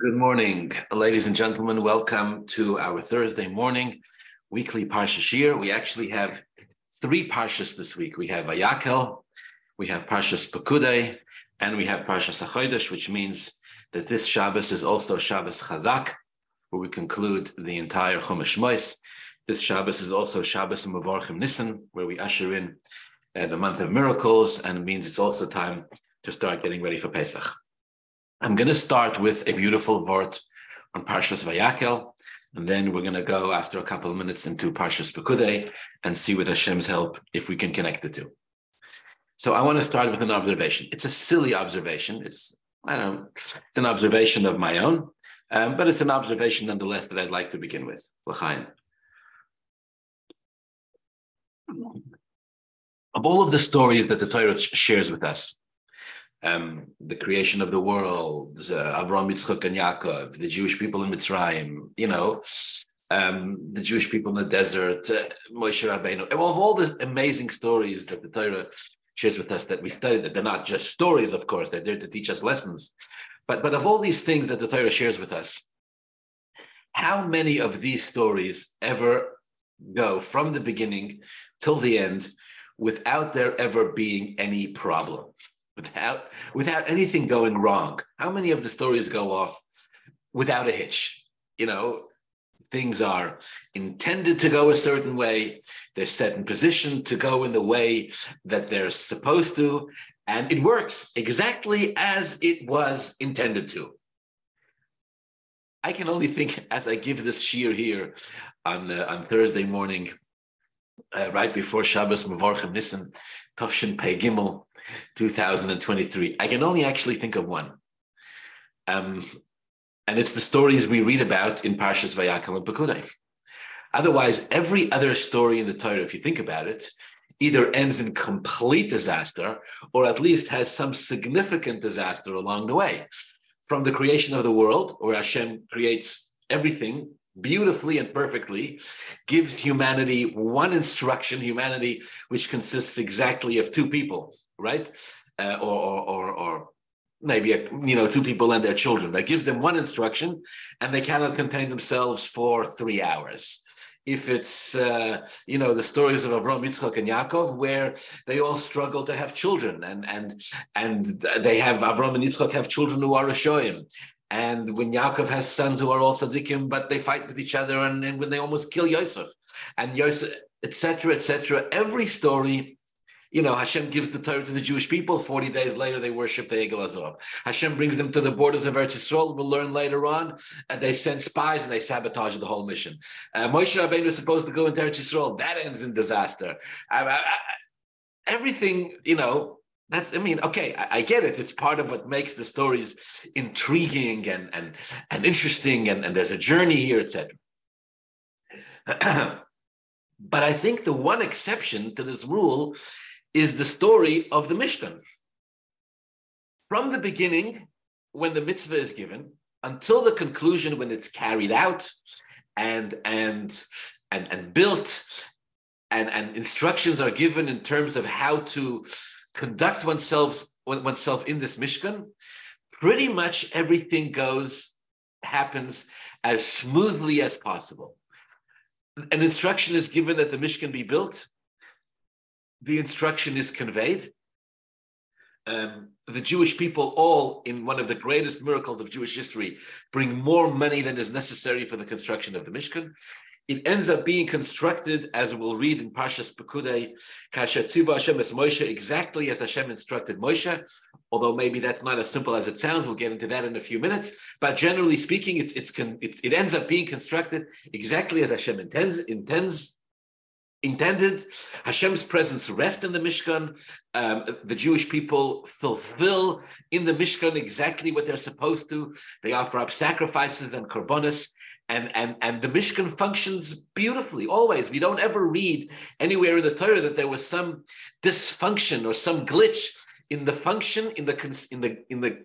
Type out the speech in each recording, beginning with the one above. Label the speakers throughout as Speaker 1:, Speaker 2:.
Speaker 1: Good morning, ladies and gentlemen. Welcome to our Thursday morning weekly Parsha Shiur. We actually have three Parshas this week. We have Vayakel, we have Parshas Pekudei, and we have Parshas Hachodesh, which means that this Shabbos is also Shabbos Chazak, where we conclude the entire Chumash Mois. This Shabbos is also Shabbos Mavorchim Nissen, where we usher in uh, the month of miracles, and means it's also time to start getting ready for Pesach. I'm going to start with a beautiful vort on Parshas Vayakel, and then we're going to go after a couple of minutes into Parshas Pekudei and see with Hashem's help if we can connect the two. So I want to start with an observation. It's a silly observation. It's I don't it's an observation of my own, um, but it's an observation nonetheless that I'd like to begin with. L'chaim. Of all of the stories that the Torah shares with us, um, the creation of the world, uh, Avraham, Yitzchak, and Yaakov, the Jewish people in Mitzrayim, you know, um, the Jewish people in the desert, uh, Moshe Rabbeinu, of all the amazing stories that the Torah shares with us that we study, that they're not just stories, of course, they're there to teach us lessons. But, but of all these things that the Torah shares with us, how many of these stories ever go from the beginning till the end without there ever being any problem? Without without anything going wrong. How many of the stories go off without a hitch? You know, things are intended to go a certain way. They're set in position to go in the way that they're supposed to, and it works exactly as it was intended to. I can only think as I give this shiur here on uh, on Thursday morning, uh, right before Shabbos Mavorchem Nissen, Tafshin Pei Gimel, 2023. I can only actually think of one. Um, and it's the stories we read about in Parshas Vayakel and Pekudei. Otherwise, every other story in the Torah, if you think about it, either ends in complete disaster or at least has some significant disaster along the way. From the creation of the world, where Hashem creates everything beautifully and perfectly, gives humanity one instruction, humanity which consists exactly of two people right? Uh, or, or, or, or maybe a, you know two people and their children. That gives them one instruction and they cannot contain themselves for three hours. If it's uh, you know the stories of Avram, Yitzchak, and Yaakov, where they all struggle to have children, and and and they have Avram and Yitzchak have children who are Rishoim, and when Yaakov has sons who are all tzaddikim, but they fight with each other, and, and when they almost kill Yosef, and Yosef, etc., etc. Every story you know, Hashem gives the Torah to the Jewish people. 40 days later, they worship the Egel Azov. Hashem brings them to the borders of Eretz Yisrael. We'll learn later on. And they send spies and they sabotage the whole mission. Uh, Moshe Rabbeinu was supposed to go into Eretz Yisrael. That ends in disaster. I, I, I, everything, you know, that's, I mean, okay, I, get it. It's part of what makes the stories intriguing and, and, and interesting. And, and there's a journey here, etc. but I think the one exception to this rule is the story of the Mishkan. From the beginning, when the mitzvah is given, until the conclusion when it's carried out and and and, and built and, and instructions are given in terms of how to conduct oneself oneself in this Mishkan, pretty much everything goes happens as smoothly as possible. An instruction is given that the Mishkan be built the instruction is conveyed. Um, the Jewish people, all in one of the greatest miracles of Jewish history, bring more money than is necessary for the construction of the Mishkan. It ends up being constructed, as we'll read in Parshas Pekudei, Kasher Tziva Hashem es Moshe, exactly as Hashem instructed Moshe. Although maybe that's not as simple as it sounds, we'll get into that in a few minutes. But generally speaking, it's, it's it, it ends up being constructed exactly as Hashem intends intends intended. Hashem's presence rest in the Mishkan. Um, the Jewish people fulfill in the Mishkan exactly what they're supposed to. They offer up sacrifices and korbanos. And, and, and the Mishkan functions beautifully always. We don't ever read anywhere in the Torah that there was some dysfunction or some glitch in the function, in the in the in the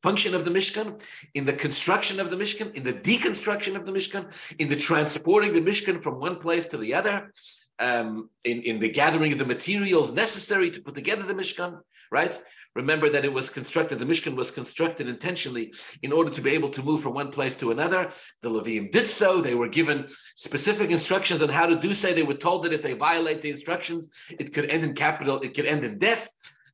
Speaker 1: function of the Mishkan, in the construction of the Mishkan, in the deconstruction of the Mishkan, in the transporting the Mishkan from one place to the other um, in, in the gathering of the materials necessary to put together the Mishkan, right? Remember that it was constructed, the Mishkan was constructed intentionally in order to be able to move from one place to another. The Levium did so. They were given specific instructions on how to do so. They were told that if they violate the instructions, it could end in capital, it could end in death.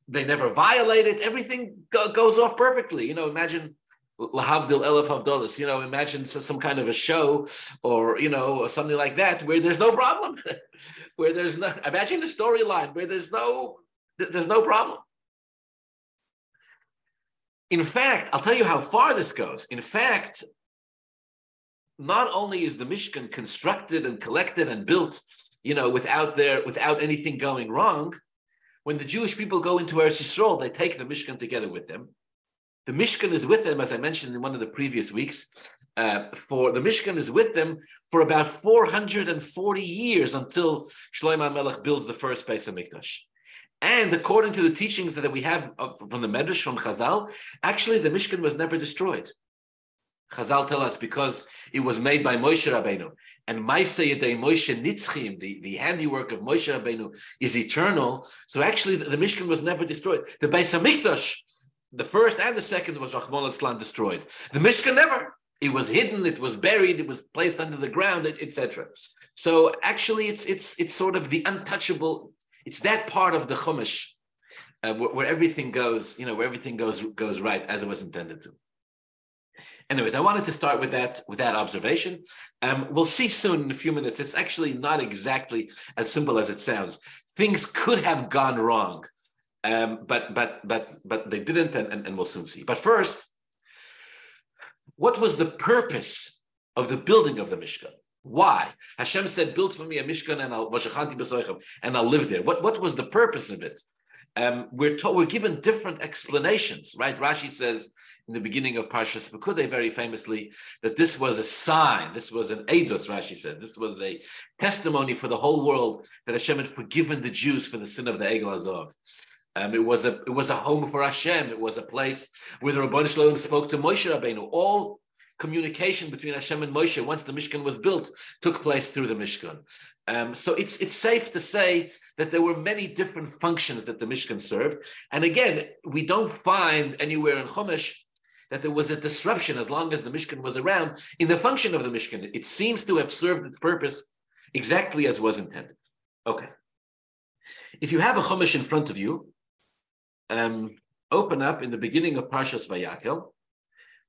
Speaker 1: They never violated. Everything go- goes off perfectly. You know, imagine lahavdil elef havdolas. You know, imagine some kind of a show or you know something like that where there's no problem, where there's no. Imagine a storyline where there's no there's no problem. In fact, I'll tell you how far this goes. In fact, not only is the Mishkan constructed and collected and built, you know, without there, without anything going wrong, when the Jewish people go into Eretz Yisrael, they take the Mishkan together with them. The Mishkan is with them, as I mentioned in one of the previous weeks. Uh, for the Mishkan is with them for about 440 years until Shlomo Melech builds the first Beis Hamikdash. And according to the teachings that we have uh, from the Medrash from Chazal, actually the Mishkan was never destroyed. Chazal tell us because it was made by Moshe Rabbeinu, and Maisei Moshe Nitzchim, the, the handiwork of Moshe Rabbeinu, is eternal. So actually, the, the Mishkan was never destroyed. The Beis Hamikdash, the first and the second, was Rahman al destroyed. The Mishkan never. It was hidden, it was buried, it was placed under the ground, etc. So actually, it's it's it's sort of the untouchable it's that part of the Chumash uh, where, where, everything goes, you know, where everything goes goes right as it was intended to. Anyways, I wanted to start with that with that observation. Um, we'll see soon in a few minutes. It's actually not exactly as simple as it sounds. Things could have gone wrong, um, but but but but they didn't, and, and, and we'll soon see. But first, what was the purpose of the building of the Mishkan? Why? Hashem said, build for me a Mishkan and I'll, and I'll live there. What, what was the purpose of it? Um, we're, told, we're given different explanations, right? Rashi says in the beginning of Parshas Pekudei very famously that this was a sign, this was an eidos, Rashi said, this was a testimony for the whole world that Hashem had forgiven the Jews for the sin of the Egel Azov. Um, it was a it was a home for Hashem. It was a place where the Rabban Shalom spoke to Moshe Rabbeinu. All communication between Hashem and Moshe once the Mishkan was built took place through the Mishkan. Um, so it's it's safe to say that there were many different functions that the Mishkan served. And again, we don't find anywhere in Chumash that there was a disruption as long as the Mishkan was around in the function of the Mishkan. It seems to have served its purpose exactly as was intended. Okay. If you have a Chumash in front of you, um, open up in the beginning of Parshas Vayakel,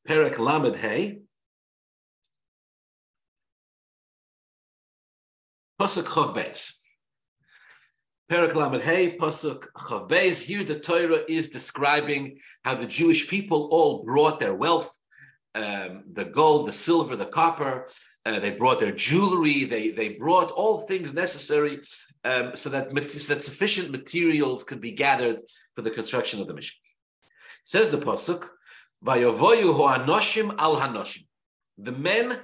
Speaker 1: Perek Lamed Hey, Pasuk Chav Beis. Lamed Hey, Pasuk Chav Beis. Here the Torah is describing how the Jewish people all brought their wealth, um, the gold, the silver, the copper. Uh, they brought their jewelry. They they brought all things necessary um, so that so that sufficient materials could be gathered for the construction of the Mishkan. Says the pasuk, Al hanoshim. The men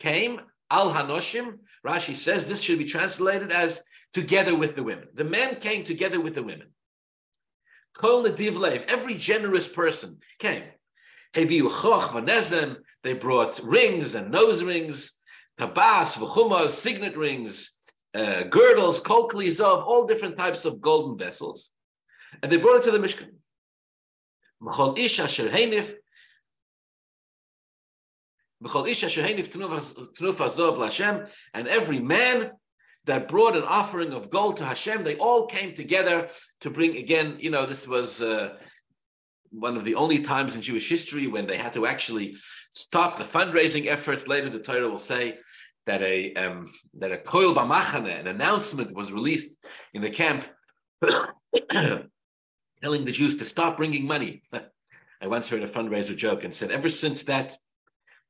Speaker 1: came al hanoshim. Rashi says this should be translated as together with the women. The men came together with the women. Kol lev, every generous person came. Heviu choch they brought rings and nose rings, tabas, v'chumas, signet rings, uh, girdles, kol klizov, all different types of golden vessels. And they brought it to the Mishkan. Sher and every man that brought an offering of gold to Hashem, they all came together to bring again, you know, this was uh, one of the only times in Jewish history when they had to actually stop the fundraising efforts. Later, the Torah will say that a um, that a koil b'machane, an announcement was released in the camp, telling the Jews to stop bringing money. I once heard a fundraiser joke and said, ever since that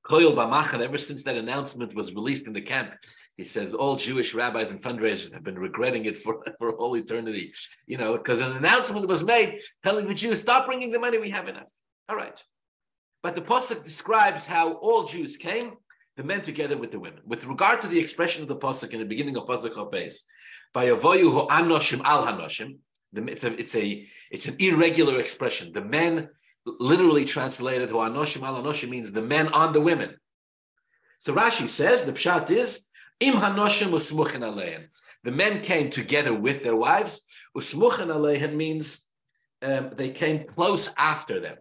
Speaker 1: Koyel Bamachan, ever since that announcement was released in the camp, he says all Jewish rabbis and fundraisers have been regretting it for, for all eternity, you know, because an announcement was made telling the Jews, stop bringing the money, we have enough. All right. But the Pasuk describes how all Jews came, the men together with the women. With regard to the expression of the Pasuk in the beginning of Pasuk Chopez, by Avoyu Anoshim al Hanoshim, it's it's a, it's an irregular expression. The men literally translated, who anoshim al means the men on the women. So Rashi says the pshat is im hanoshim. The men came together with their wives. Usmuchin aleim means um, they came close after them.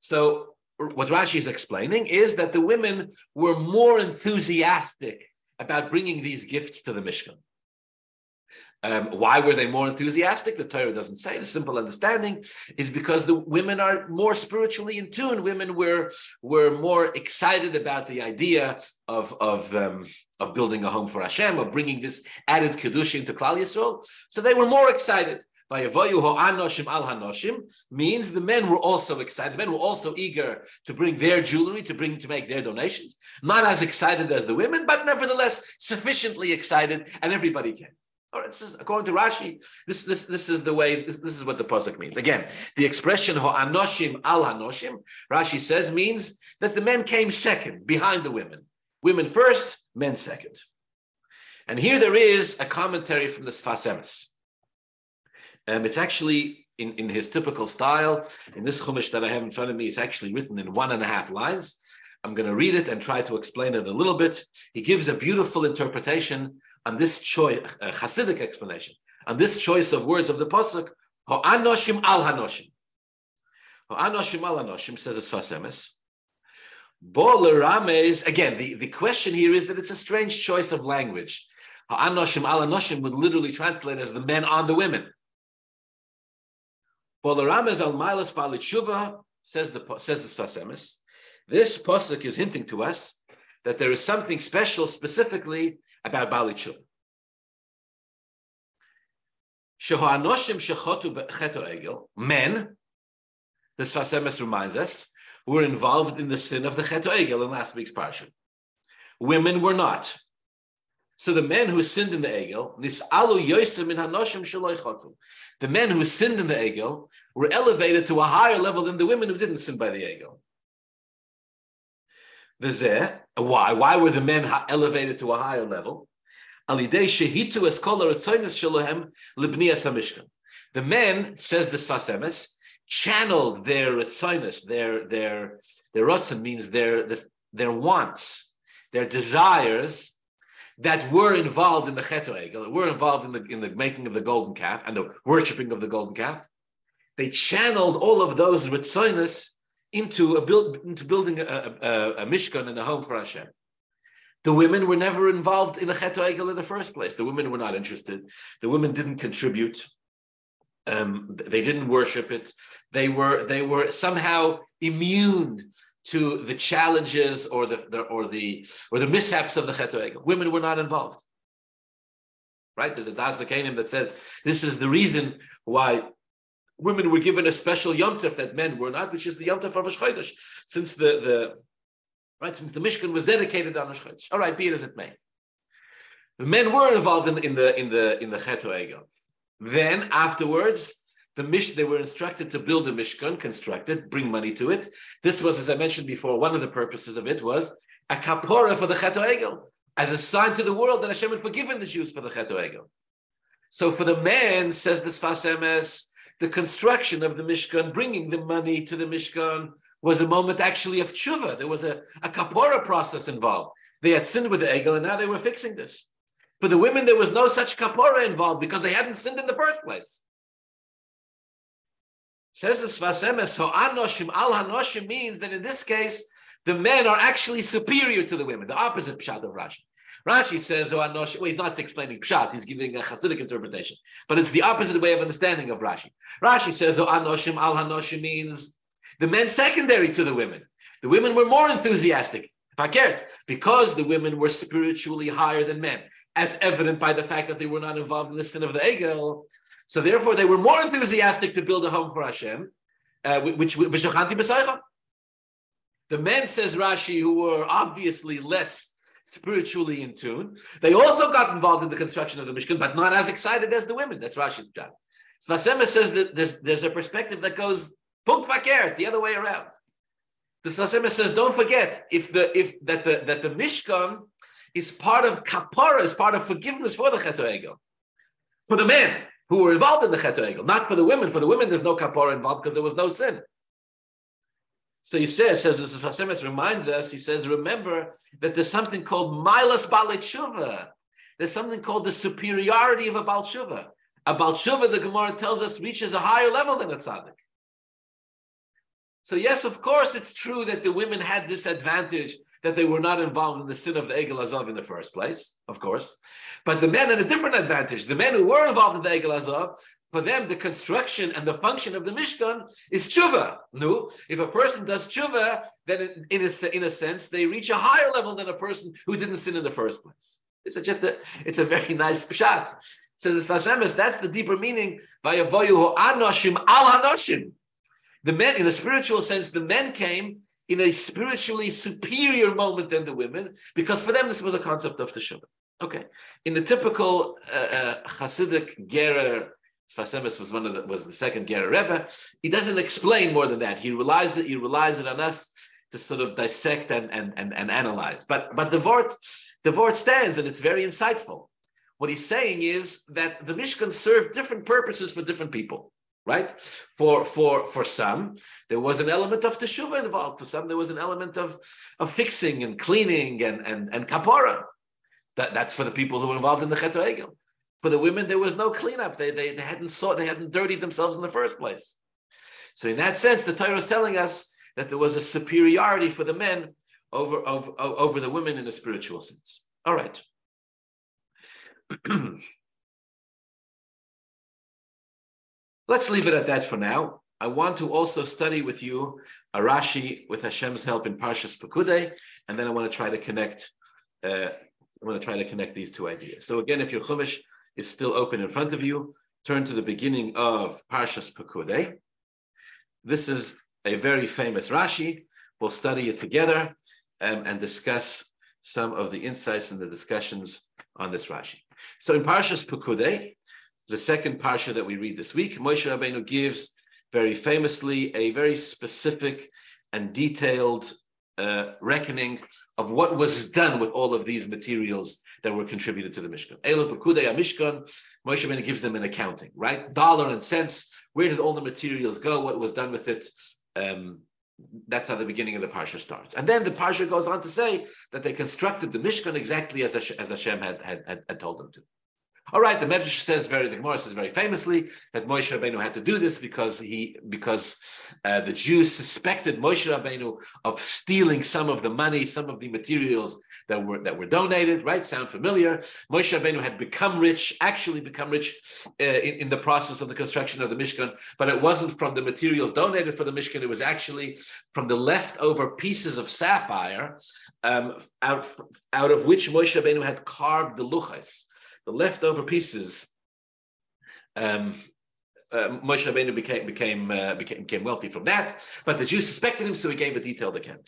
Speaker 1: So what Rashi is explaining is that the women were more enthusiastic about bringing these gifts to the Mishkan. Um, why were they more enthusiastic? The Torah doesn't say. The simple understanding is because the women are more spiritually in tune. Women were were more excited about the idea of of um, of building a home for Hashem, of bringing this added kedusha into Klal Yisrael. So they were more excited. By avoyu ho anoshim al hanoshim means the men were also excited. The men were also eager to bring their jewelry, to bring to make their donations. Not as excited as the women, but nevertheless sufficiently excited, and everybody came. All right, this is according to Rashi. This this this is the way. This, this is what the pasuk means. Again, the expression anoshim al hanoshim. Rashi says means that the men came second, behind the women. Women first, men second. And here there is a commentary from the Sfas Emes. Um, it's actually in, in his typical style. In this chumash that I have in front of me, it's actually written in one and a half lines. I'm going to read it and try to explain it a little bit. He gives a beautiful interpretation on this choice, a Hasidic explanation, on this choice of words of the pasuk, Ho'anoshim al hanoshim. Ho'anoshim al hanoshim says it's fasemes. Rames, again, the, the question here is that it's a strange choice of language. Ha'anoshim al hanoshim would literally translate as the men on the women. Rames al Milas Shuva says the says the Sfas Emes. This pasuk is hinting to us that there is something special, specifically about Bali Tshuva. Men, the Sfas Emes reminds us, were involved in the sin of the Cheto Egel in last week's parsha. Women were not. So the men who sinned in the Egel, the men who sinned in the Egel were elevated to a higher level than the women who didn't sin by the Egel. Why? Why were the men elevated to a higher level? The men, says the Sfas Emes, channeled their ritzonis, their their their rotzen means their their wants, their desires that were involved in the cheto egel, were involved in the in the making of the golden calf and the worshiping of the golden calf. They channeled all of those ritzonis into a build into building a, a, a, mishkan and a home for Hashem. The women were never involved in a cheto egel in the first place. The women were not interested. The women didn't contribute. Um, they didn't worship it. They were they were somehow immune to the challenges or the, the or the or the mishaps of the cheto egel. Women were not involved. Right? There's a Das that says this is the reason why women were given a special Yom Tov that men were not, which is the Yom Tov of Rosh Chodesh, since the, the right since the Mishkan was dedicated on Rosh Chodesh. All right, be it as it may. The men were involved in, in the in the in the Egel. Then afterwards, the Mish they were instructed to build a Mishkan, construct it, bring money to it. This was, as I mentioned before, one of the purposes of it was a kapora for the Cheto Egel, as a sign to the world that Hashem had forgiven the Jews for the Cheto Egel. So for the man, says the Sfas Emes, the construction of the Mishkan, bringing the money to the Mishkan, was a moment actually of tshuva. There was a, a kapora process involved. They had sinned with the egel, and now they were fixing this. For the women, there was no such kapora involved because they hadn't sinned in the first place. Says the Sfas Emes, so anoshim al hanoshim means that in this case, the men are actually superior to the women, the opposite pshat of Rashi. Rashi says, oh, well, he's not explaining Pshat, he's giving a Hasidic interpretation. But it's the opposite way of understanding of Rashi. Rashi says, oh, Anoshim al Hanoshim means the men secondary to the women. The women were more enthusiastic. Because the women were spiritually higher than men, as evident by the fact that they were not involved in the sin of the Egel. So therefore, they were more enthusiastic to build a home for Hashem, uh, which the men, says Rashi, who were obviously less spiritually in tune. They also got involved in the construction of the Mishkan, but not as excited as the women. That's Rashi's job. Sfas Emes says that there's, there's a perspective that goes the other way around. The Sfas Emes says, don't forget if the if that the that the Mishkan is part of kapara, is part of forgiveness for the Cheto Egel. For the men who were involved in the Cheto Egel, not for the women. For the women, there's no kapara involved because there was no sin. So he says, says as reminds us, he says, remember that there's something called milas baletshuva. There's something called the superiority of a baltshuva. About Shuvah, the Gemara tells us reaches a higher level than a tzaddik. So yes, of course, it's true that the women had this advantage that they were not involved in the sin of the Egel Azov in the first place, of course. But the men had a different advantage. The men who were involved in the Egel Azov, for them, the construction and the function of the Mishkan is tshuva. No, if a person does tshuva, then in a, in a sense, they reach a higher level than a person who didn't sin in the first place. It's just a, it's a very nice pshat. Says Sfas Emes, that's the deeper meaning by avoyu anoshim al hanoshim. The men, in a spiritual sense, the men came in a spiritually superior moment than the women, because for them this was a concept of teshuvah. Okay, in the typical uh, uh, Hasidic Gerer, Sfas Emes was one of the, was the second Gerer Rebbe. He doesn't explain more than that. He relies it. He relies it on us to sort of dissect and and and, and analyze. But but the Vort the Vort stands and it's very insightful. What he's saying is that the Mishkan served different purposes for different people right? For for for some, there was an element of teshuva involved. For some, there was an element of of fixing and cleaning and and and kapara. That, that's for the people who were involved in the chet egel. For the women, there was no cleanup. They, they, they hadn't saw they hadn't dirtied themselves in the first place. So in that sense, the Torah is telling us that there was a superiority for the men over over, over the women in a spiritual sense. All right. Let's leave it at that for now. I want to also study with you a Rashi with Hashem's help in Parshas Pekudei, and then I want to try to connect. Uh, I want to try to connect these two ideas. So again, if your Chumash is still open in front of you, turn to the beginning of Parshas Pekudei. This is a very famous Rashi. We'll study it together um, and discuss some of the insights and the discussions on this Rashi. So in Parshas Pekudei, the second parsha that we read this week, Moshe Rabbeinu gives very famously a very specific and detailed uh, reckoning of what was done with all of these materials that were contributed to the Mishkan. Mishkan, Moshe Rabbeinu gives them an accounting, right? Dollar and cents. Where did all the materials go? What was done with it? Um, that's how the beginning of the parsha starts. And then the parsha goes on to say that they constructed the Mishkan exactly as, as Hashem had, had, had told them to. All right, the Medrash says very, the Gemara says very famously that Moshe Rabbeinu had to do this because he, because uh, the Jews suspected Moshe Rabbeinu of stealing some of the money, some of the materials that were that were donated. Right, sound familiar? Moshe Rabbeinu had become rich, actually become rich uh, in, in, the process of the construction of the Mishkan, but it wasn't from the materials donated for the Mishkan. It was actually from the leftover pieces of sapphire um, out out of which Moshe Rabbeinu had carved the luchas the leftover pieces, um, uh, Moshe Rabbeinu became became, uh, became became wealthy from that, but the Jews suspected him, so he gave a detailed account.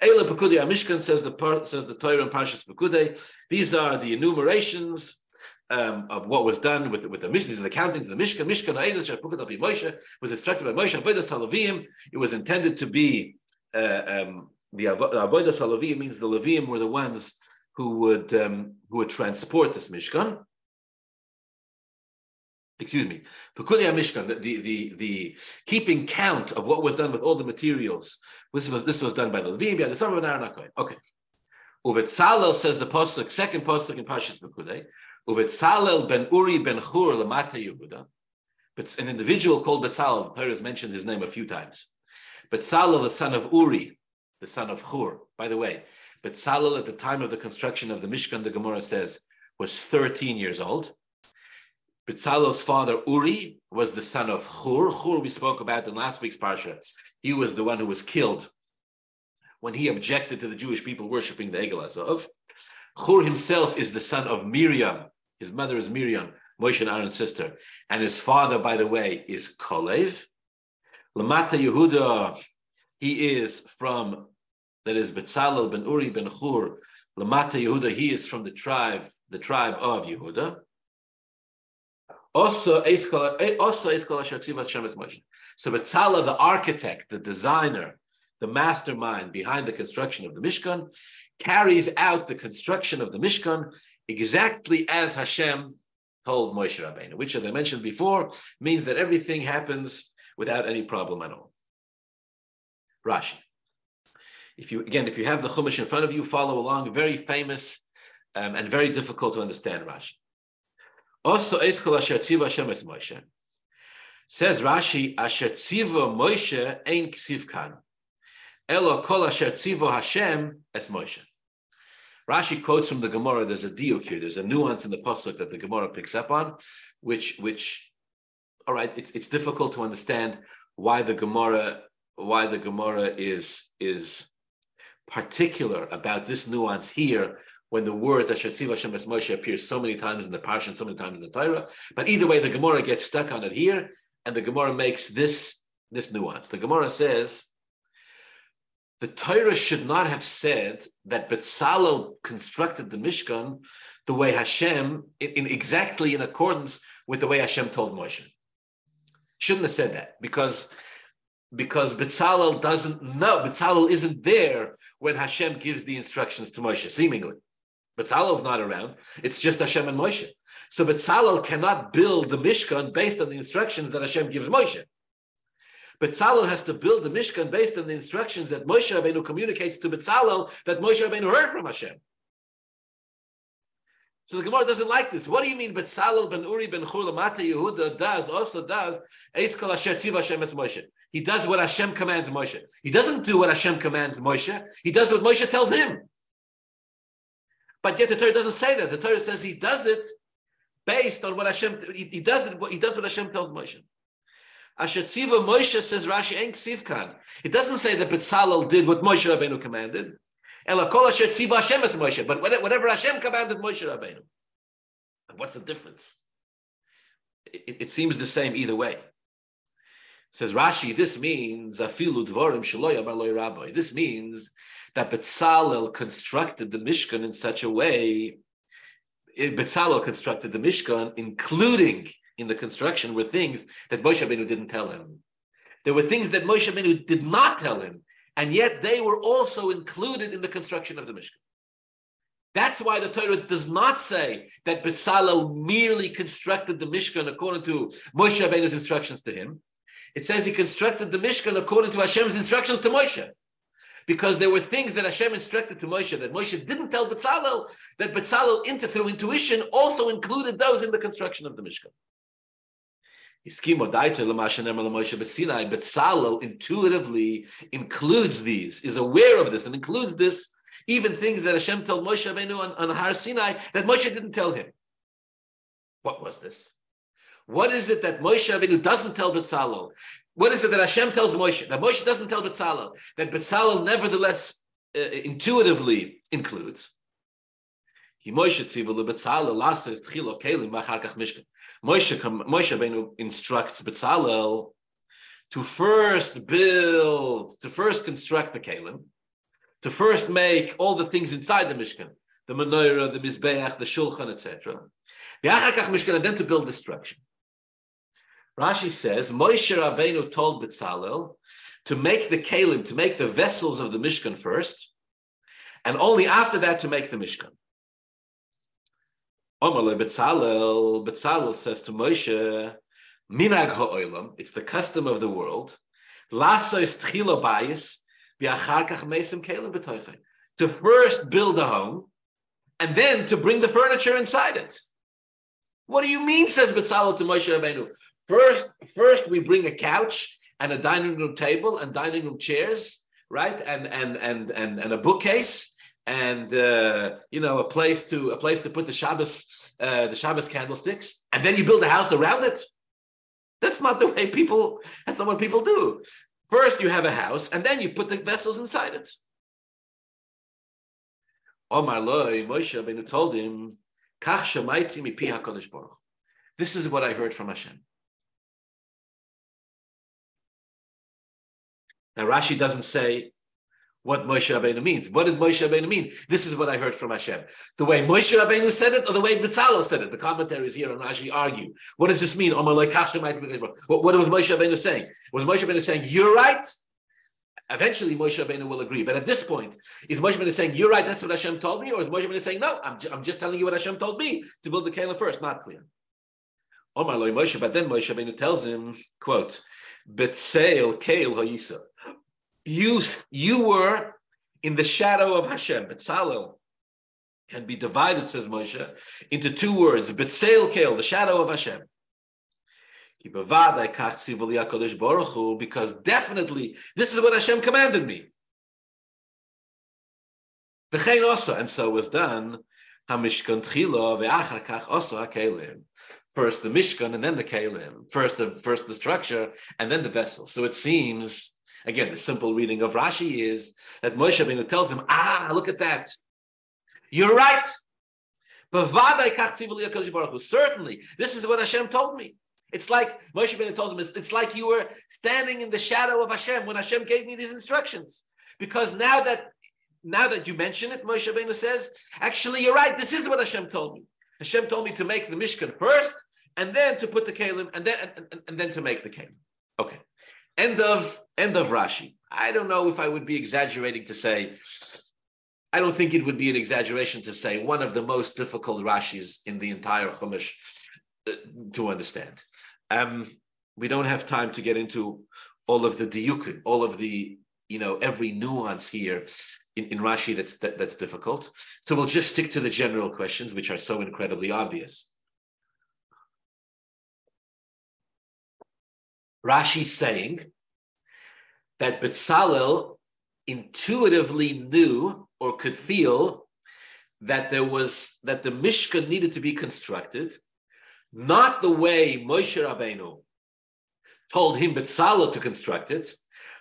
Speaker 1: Eila Pekudei Mishkan says the says the Torah and Parshas Pekudei. These are the enumerations um, of what was done with with the Mishkan. These are the countings of the Mishkan. Mishkan Eidah Pekudei Moshe was instructed by Moshe Avodas Halavim. It was intended to be uh, um, the Avodas Halavim means the Levim were the ones who would um, who would transport this Mishkan. Excuse me, Pekulia Mishkan, the, the, the, the, keeping count of what was done with all the materials. This was this was done by the Levim, the son of Aaron Okay. Uvetzalel says the pasuk, second pasuk in Pashas Pekudei. Uvetzalel ben Uri ben Chur lamata Yehuda. But an individual called Betzalel, Torah has mentioned his name a few times. Betzalel, the son of Uri, the son of Chur. By the way, Betzalel, at the time of the construction of the Mishkan, the Gemara says, was 13 years old. Bezalel's father Uri was the son of Chur. Chur we spoke about in last week's parsha. He was the one who was killed when he objected to the Jewish people worshiping the Egel Azov. Chur himself is the son of Miriam. His mother is Miriam, Moshe and Aaron's sister. And his father, by the way, is Kolev. Lamata Yehuda, he is from that is Betzalel ben Uri ben Chur, Lamata Yehuda, he is from the tribe, the tribe of Yehuda. Also, eh, also So Betzalel, the architect, the designer, the mastermind behind the construction of the Mishkan, carries out the construction of the Mishkan exactly as Hashem told Moshe Rabbeinu, which, as I mentioned before, means that everything happens without any problem at all. Rashi. If you again, if you have the Chumash in front of you, follow along. Very famous um, and very difficult to understand Rashi. Also, Moshe. Says Rashi, Asher Tziva Moshe Ein Ksiv Kan. Elo Kol Asher Tziva Hashem Es Moshe. Rashi quotes from the Gemara. There's a diuk here. There's a nuance in the pasuk that the Gemara picks up on, which, which, all right, it's it's difficult to understand why the Gemara why the Gemara is is particular about this nuance here when the words Asher Tziv Hashem Es Moshe appear so many times in the Parsha and so many times in the Torah. But either way, the Gemara gets stuck on it here, and the Gemara makes this this nuance. The Gemara says the Torah should not have said that Betzalel constructed the Mishkan the way Hashem, in, in, exactly in accordance with the way Hashem told Moshe. Shouldn't have said that because because Betzalel doesn't know. Betzalel isn't there when Hashem gives the instructions to Moshe, seemingly. Betzalel's not around. It's just Hashem and Moshe. So Betzalel cannot build the Mishkan based on the instructions that Hashem gives Moshe. Betzalel has to build the Mishkan based on the instructions that Moshe Rabbeinu communicates to Betzalel that Moshe Rabbeinu heard from Hashem. So the Gemara doesn't like this. What do you mean Betzalel ben Uri ben Chur Mata Yehuda does, also does, Eiskal Asher Tziv Hashem es Moshe. He does what Hashem commands Moshe. He doesn't do what Hashem commands Moshe. He does what Moshe tells him. But yet the Torah doesn't say that. The Torah says he does it based on what Hashem, he, he does it, he does what Hashem tells Moshe. Asher Tziva Moshe says Rashi Enk Sivkan. It doesn't say that Betzalel did what Moshe Rabbeinu commanded. Ela Kol Asher Tziva Hashem es Moshe. But whatever Hashem commanded Moshe Rabbeinu. What's the difference? It, it, seems the same either way. Says Rashi, this means rabbi. This means that Betzalel constructed the Mishkan in such a way. Eh, Betzalel constructed the Mishkan, including in the construction were things that Moshe Rabbeinu didn't tell him. There were things that Moshe Rabbeinu did not tell him, and yet they were also included in the construction of the Mishkan. That's why the Torah does not say that Betzalel merely constructed the Mishkan according to Moshe Rabbeinu's instructions to him. It says he constructed the Mishkan according to Hashem's instructions to Moshe. Because there were things that Hashem instructed to Moshe that Moshe didn't tell Betzalel, that Betzalel, into, through intuition, also included those in the construction of the Mishkan. Betzalel intuitively includes these, is aware of this, and includes this, even things that Hashem told Moshe Rabbeinu on, on Har Sinai that Moshe didn't tell him. What was this? What is it that Moshe Rabbeinu doesn't tell Betzalel? What is it that Hashem tells Moshe that Moshe doesn't tell Betzalel that Betzalel nevertheless uh, intuitively includes? Moshe Benu instructs Bezalel to first build, to first construct the Kalim, to first make all the things inside the Mishkan, the menorah, the mizbeach, the shulchan, etc. And then to build the structure. Rashi says Moshe Rabbeinu told Bezalel to make the kalim, to make the vessels of the Mishkan first, and only after that to make the Mishkan. Omar Betzalel, Betzalel says to Moshe, Minag ha'olam, it's the custom of the world, Lasos tchila bayis, v'acharkach mesim kelim b'toichai, to first build a home, and then to bring the furniture inside it. What do you mean, says Betzalel to Moshe Rabbeinu? First, first we bring a couch and a dining room table and dining room chairs, right? And and and and, and a bookcase and uh, you know a place to a place to put the Shabbos uh, the Shabbos candlesticks, and then you build a house around it. That's not the way people. That's not what people do. First, you have a house, and then you put the vessels inside it. Omar loy Moshe Rabbeinu told him, "Kach shemaiti mipi Hakadosh Baruch." This is what I heard from Hashem. Now Rashi doesn't say what Moshe Rabbeinu means. What did Moshe Rabbeinu mean? This is what I heard from Hashem. The way Moshe Rabbeinu said it, or the way Betzalel said it. The commentaries here on Rashi argue. What does this mean? What, what was Moshe Rabbeinu saying? Was Moshe Rabbeinu saying, you're right? Eventually, Moshe Rabbeinu will agree. But at this point, is Moshe Rabbeinu saying, you're right, that's what Hashem told me? Or is Moshe Rabbeinu saying, no, I'm, I'm just telling you what Hashem told me to build the Kalim first? Not clear. Omar Moshe, but then Moshe Rabbeinu tells him, quote, Betseil Kail Hayisa you, you were in the shadow of Hashem, Betzalel. can be divided, says Moshe, into two words, Betzel Kel, the shadow of Hashem. Because definitely this is what Hashem commanded me. also, And so was done. First the Mishkan and then the Kalim. First the first the structure and then the vessel. So it seems, again, the simple reading of Rashi is that Moshe Rabbeinu tells him, ah, look at that. You're right. Certainly, this is what Hashem told me. It's like Moshe Rabbeinu told him, it's, it's like you were standing in the shadow of Hashem when Hashem gave me these instructions. Because now that now that you mention it, Moshe Rabbeinu says, actually, you're right. This is what Hashem told me. Hashem told me to make the Mishkan first, and then to put the Kalim, and then and, and, and then to make the Kalim. Okay. End of end of Rashi. I don't know if I would be exaggerating to say. I don't think it would be an exaggeration to say one of the most difficult Rashis in the entire Chumash uh, to understand. Um, we don't have time to get into all of the diukin, all of the you know every nuance here in, in Rashi that's that, that's difficult. So we'll just stick to the general questions, which are so incredibly obvious. Rashi's saying that Betzalel intuitively knew or could feel that there was that the Mishkan needed to be constructed, not the way Moshe Rabbeinu told him Betzalel to construct it,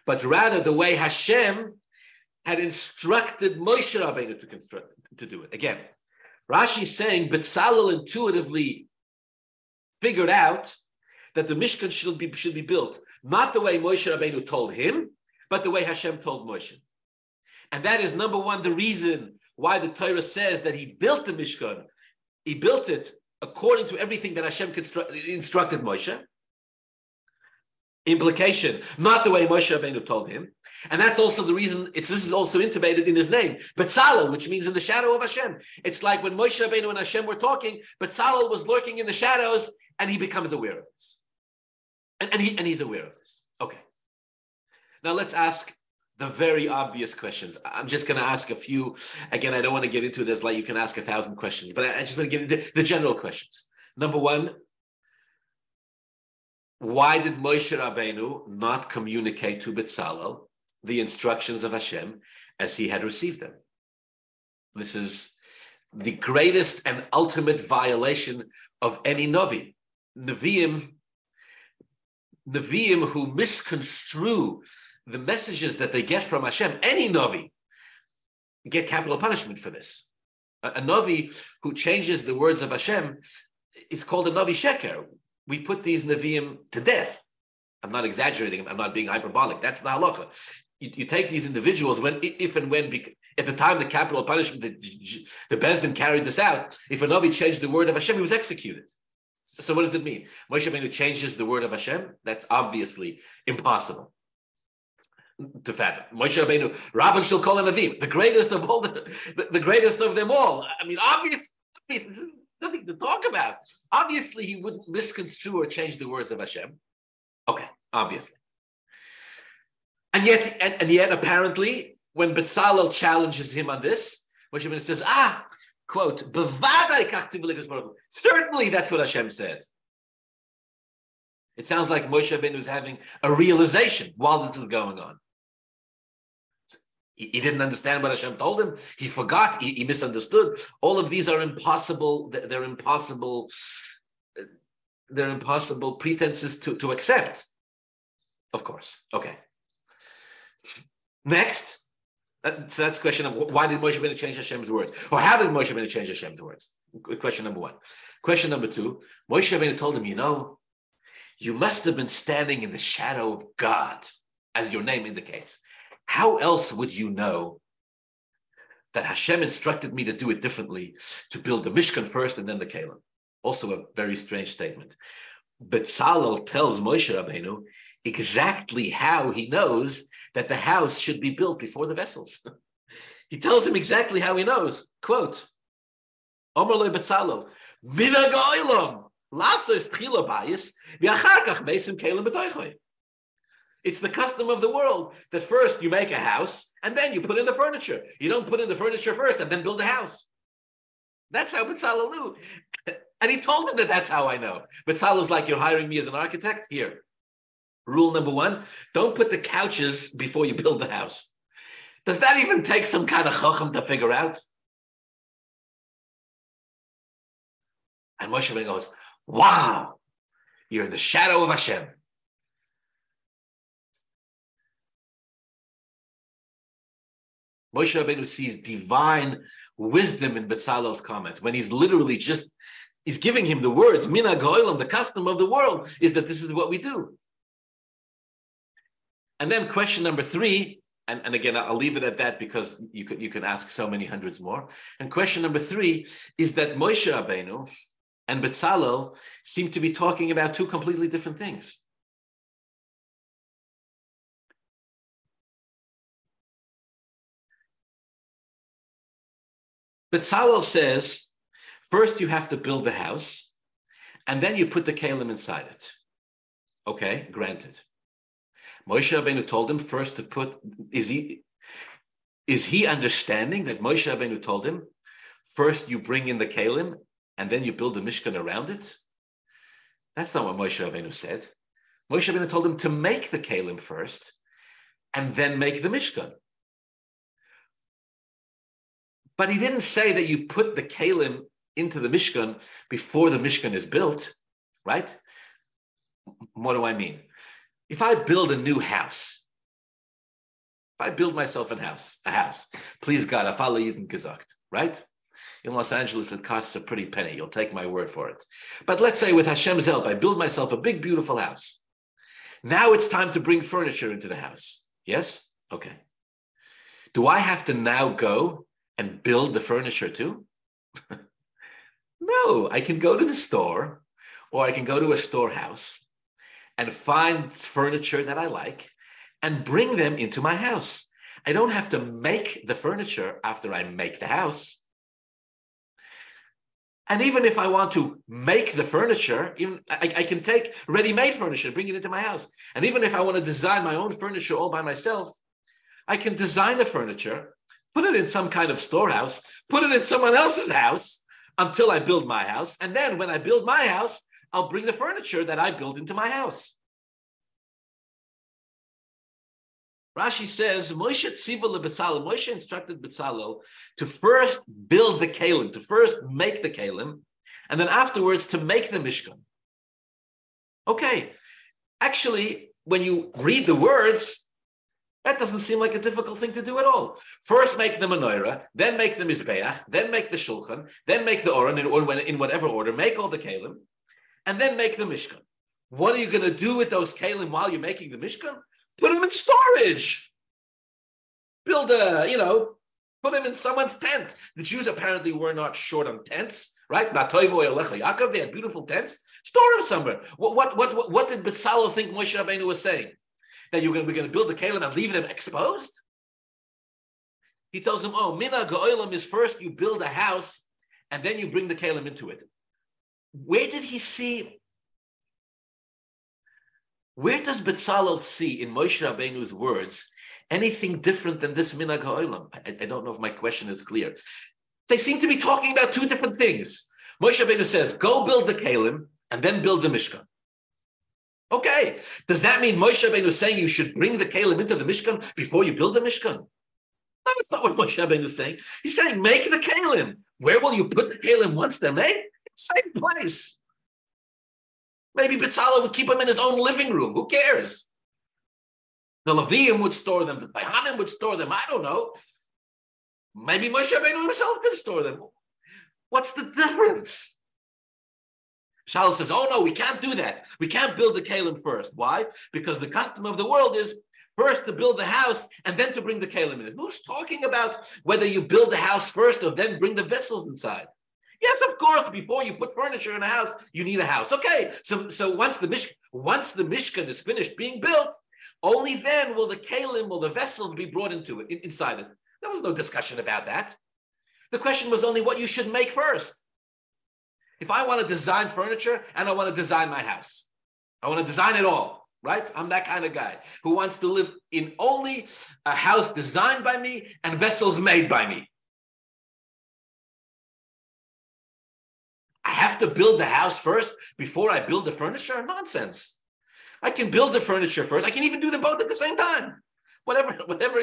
Speaker 1: but rather the way Hashem had instructed Moshe Rabbeinu to construct to do it. Again, Rashi is saying Betzalel intuitively figured out that the Mishkan should be should be built not the way Moshe Rabbeinu told him, but the way Hashem told Moshe. And that is number one the reason why the Torah says that he built the Mishkan. He built it according to everything that Hashem instructed Moshe. Implication, not the way Moshe Rabbeinu told him. And that's also the reason it's this is also intimated in his name, Betzalel, which means in the shadow of Hashem. It's like when Moshe Rabbeinu and Hashem were talking, Betzalel was lurking in the shadows, and he becomes aware of this. And, and, he, and he's aware of this. Okay. Now let's ask the very obvious questions. I'm just going to ask a few. Again, I don't want to get into this like you can ask a thousand questions, but I, I just want to get into the general questions. Number one, why did Moshe Rabbeinu not communicate to Betzalel the instructions of Hashem as he had received them. This is the greatest and ultimate violation of any Navi. Nevi'im, Nevi'im who misconstrue the messages that they get from Hashem, any Navi, get capital punishment for this. A, a Navi who changes the words of Hashem is called a Navi Sheker. We put these Nevi'im to death. I'm not exaggerating. I'm not being hyperbolic. That's the halacha you, you, take these individuals when, if and when, at the time the capital punishment, the, the Beis Din carried this out, if a Navi changed the word of Hashem, he was executed. So, so what does it mean? Moshe Rabbeinu changes the word of Hashem? That's obviously impossible to fathom. Moshe Rabbeinu, Rabban shall call Navim, the greatest of all, the, the, the, greatest of them all. I mean, obviously, nothing to talk about. Obviously, he wouldn't misconstrue or change the words of Hashem. Okay, obviously. And yet, and, and yet, apparently, when Betzalel challenges him on this, Moshe Rabbeinu says, "Ah, quote, certainly that's what Hashem said." It sounds like Moshe Rabbeinu was having a realization while this was going on. He, he, didn't understand what Hashem told him. He forgot. He, he misunderstood. All of these are impossible. They're, they're impossible. They're impossible pretenses to, to accept. Of course. Okay. Next, so that's question of why did Moshe Rabbeinu change Hashem's word, or how did Moshe Rabbeinu change Hashem's words? Question number one. Question number two: Moshe Rabbeinu told him, you know, you must have been standing in the shadow of God, as your name indicates. How else would you know that Hashem instructed me to do it differently, to build the Mishkan first and then the Kalim? Also, a very strange statement. Betzalel tells Moshe Rabbeinu exactly how he knows that the house should be built before the vessels. he tells him exactly how he knows. Quote, Omer le Betzalo, Minagoilam, Lasos Tchila Bayis, Viacharkach Mesim Kalim B'doichoy. It's the custom of the world that first you make a house and then you put in the furniture. You don't put in the furniture first and then build a house. That's how Betzalel knew. and he told him that that's how I know. Betzalel's like, you're hiring me as an architect? Here. Rule number one, don't put the couches before you build the house. Does that even take some kind of chacham to figure out? And Moshe Rabbeinu goes, wow, you're in the shadow of Hashem. Moshe Rabbeinu sees divine wisdom in Betzalel's comment when he's literally just he's giving him the words mina goilam the custom of the world is that this is what we do and then question number three and, and again i'll leave it at that because you could you can ask so many hundreds more and question number three is that Moshe Rabbeinu and Betzalel seem to be talking about two completely different things Betzalel says, first you have to build the house, and then you put the kalim inside it. Okay, granted. Moshe Rabbeinu told him first to put, is he, is he understanding that Moshe Rabbeinu told him, first you bring in the kalim, and then you build the mishkan around it? That's not what Moshe Rabbeinu said. Moshe Rabbeinu told him to make the kalim first, and then make the mishkan. But he didn't say that you put the kalim into the Mishkan before the Mishkan is built, right? What do I mean? If I build a new house, if I build myself a house, a house, please God, I follow Yidden Gesagt, right? In Los Angeles, it costs a pretty penny. You'll take my word for it. But let's say with Hashem's help, I build myself a big, beautiful house. Now it's time to bring furniture into the house. Yes? Okay. Do I have to now go and build the furniture too? no, I can go to the store or I can go to a storehouse and find furniture that I like and bring them into my house. I don't have to make the furniture after I make the house. And even if I want to make the furniture, even I, I can take ready-made furniture, bring it into my house. And even if I want to design my own furniture all by myself, I can design the furniture put it in some kind of storehouse, put it in someone else's house until I build my house. And then when I build my house, I'll bring the furniture that I built into my house. Rashi says, Moshe Tziva Betzalel, Moshe instructed Betzalel to first build the kalim, to first make the kalim, and then afterwards to make the Mishkan. Okay, actually, when you read the words, that doesn't seem like a difficult thing to do at all. First make the menorah, then make the mizbeach, then make the shulchan, then make the oren in, in whatever order, make all the kalim, and then make the mishkan. What are you going to do with those kalim while you're making the mishkan? Put them in storage. Build a, you know, put them in someone's tent. The Jews apparently were not short on tents right? They had beautiful tents. Store them somewhere. What what what what, did Betzalel think Moshe Rabbeinu was saying? that you're going to, going to build the kalim and leave them exposed? He tells him, oh, mina go'olam is first you build a house and then you bring the kalim into it. Where did he see? Where does Betzalel see in Moshe Rabbeinu's words anything different than this mina go'olam? I, I don't know if my question is clear. They seem to be talking about two different things. Moshe Rabbeinu says, go build the kalim and then build the mishkan. Okay, does that mean Moshe Rabbeinu is saying you should bring the kalim into the Mishkan before you build the Mishkan? No, that's not what Moshe Rabbeinu is saying. He's saying make the kalim. Where will you put the kalim once they're made? Safe place. Maybe Betzalel would keep them in his own living room. Who cares? The Levium would store them. The Dayanim would store them. I don't know. Maybe Moshe Rabbeinu himself could store them. What's the difference? Shaul says, oh no, we can't do that. We can't build the kalim first. Why? Because the custom of the world is first to build the house and then to bring the kalim in. Who's talking about whether you build the house first or then bring the vessels inside? Yes, of course. Before you put furniture in a house, you need a house. Okay, so so once the mishkan, once the mishkan is finished being built, only then will the kalim, will the vessels be brought into it inside it. There was no discussion about that. The question was only what you should make first. If I want to design furniture and I want to design my house, I want to design it all, right? I'm that kind of guy who wants to live in only a house designed by me and vessels made by me. I have to build the house first before I build the furniture? Nonsense. I can build the furniture first. I can even do them both at the same time. Whatever, whatever,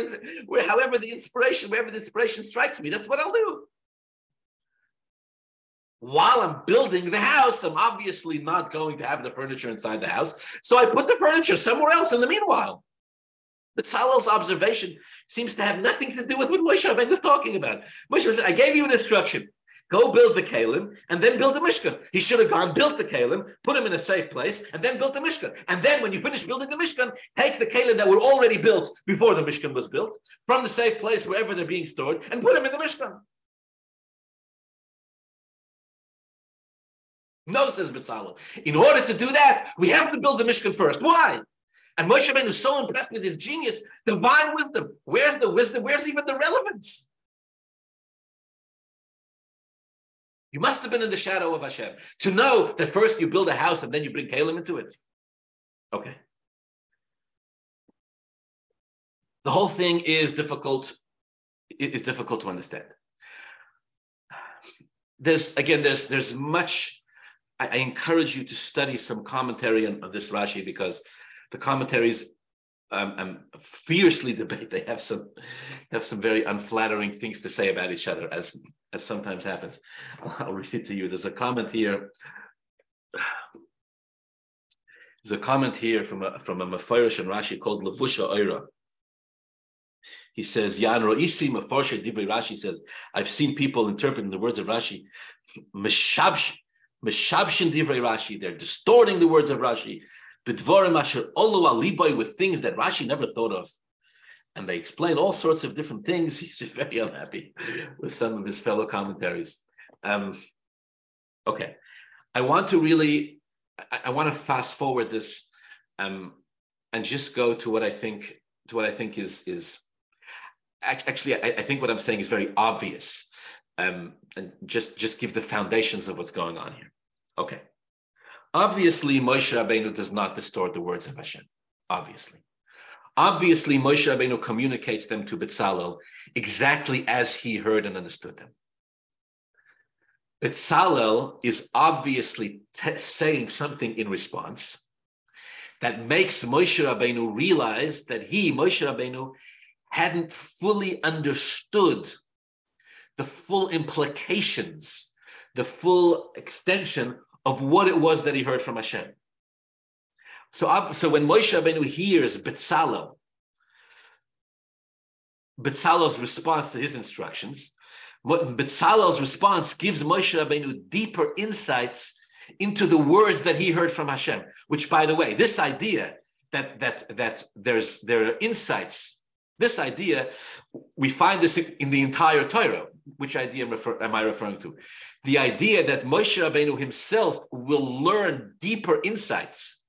Speaker 1: however the inspiration, wherever the inspiration strikes me, that's what I'll do. While I'm building the house, I'm obviously not going to have the furniture inside the house. So I put the furniture somewhere else in the meanwhile. But Salil's observation seems to have nothing to do with what Moshe Rabbeinu was talking about. Moshe said, I gave you an instruction. Go build the Kalim and then build the Mishkan. He should have gone, built the Kalim, put them in a safe place, and then built the Mishkan. And then when you finish building the Mishkan, take the Kalim that were already built before the Mishkan was built from the safe place wherever they're being stored and put them in the Mishkan. No, says Betzalel. In order to do that, we have to build the Mishkan first. Why? And Moshe Rabbeinu is so impressed with his genius, divine wisdom. Where's the wisdom? Where's even the relevance? You must have been in the shadow of Hashem to know that first you build a house and then you bring Kalim into it. Okay. The whole thing is difficult. It is difficult to understand. There's again, there's there's much. I, I encourage you to study some commentary on, on this Rashi because the commentaries um, um, fiercely debate. They have some have some very unflattering things to say about each other, as as sometimes happens. I'll read it to you. There's a comment here. There's a comment here from a from a Mefarish and Rashi called Levusha Oira. He says, Yan Ro'isi Mefarsha Divrei Rashi says, I've seen people interpreting the words of Rashi, Meshabshin Divrei Rashi, they're distorting the words of Rashi, B'dvorim asher olu aliboy with things that Rashi never thought of. And they explain all sorts of different things. He's just very unhappy with some of his fellow commentaries. Um, okay. I want to really, I, I, want to fast forward this um, and just go to what I think, to what I think is, is actually, I, I think what I'm saying is very obvious. Um, and just, just give the foundations of what's going on here. Okay. Obviously, Moshe Rabbeinu does not distort the words of Hashem. Obviously. Obviously, Moshe Rabbeinu communicates them to Betzalel exactly as he heard and understood them. Betzalel is obviously saying something in response that makes Moshe Rabbeinu realize that he, Moshe Rabbeinu, hadn't fully understood the full implications, the full extension of what it was that he heard from Hashem. So, so when Moshe Rabbeinu hears Betzalel, Betzalel's response to his instructions, Betzalel's response gives Moshe Rabbeinu deeper insights into the words that he heard from Hashem. Which, by the way, this idea that that that there's there are insights, this idea we find this in the entire Torah. Which idea am, refer, am I referring to? The idea that Moshe Rabbeinu himself will learn deeper insights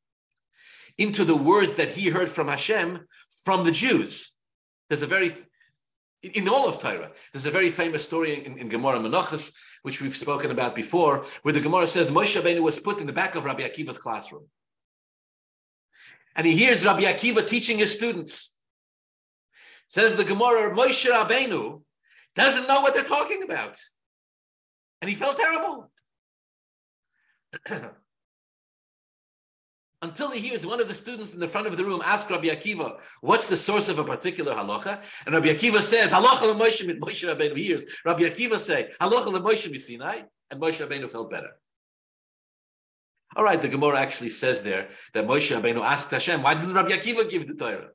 Speaker 1: into the words that he heard from Hashem from the Jews. There's a very, in all of Torah, there's a very famous story in, in Gemara Menachos, which we've spoken about before, where the Gemara says Moshe Rabbeinu was put in the back of Rabbi Akiva's classroom. And he hears Rabbi Akiva teaching his students. Says the Gemara, Moshe Rabbeinu doesn't know what they're talking about. And he felt terrible. Until he hears one of the students in the front of the room ask Rabbi Akiva, what's the source of a particular halacha? And Rabbi Akiva says, halacha l'Moshe mit Moshe Rabbeinu hears. Rabbi Akiva say, halacha l'Moshe Sinai, and Moshe Rabbeinu felt better. All right, the Gemara actually says there that Moshe Rabbeinu asked Hashem, why doesn't Rabbi Akiva give the Torah?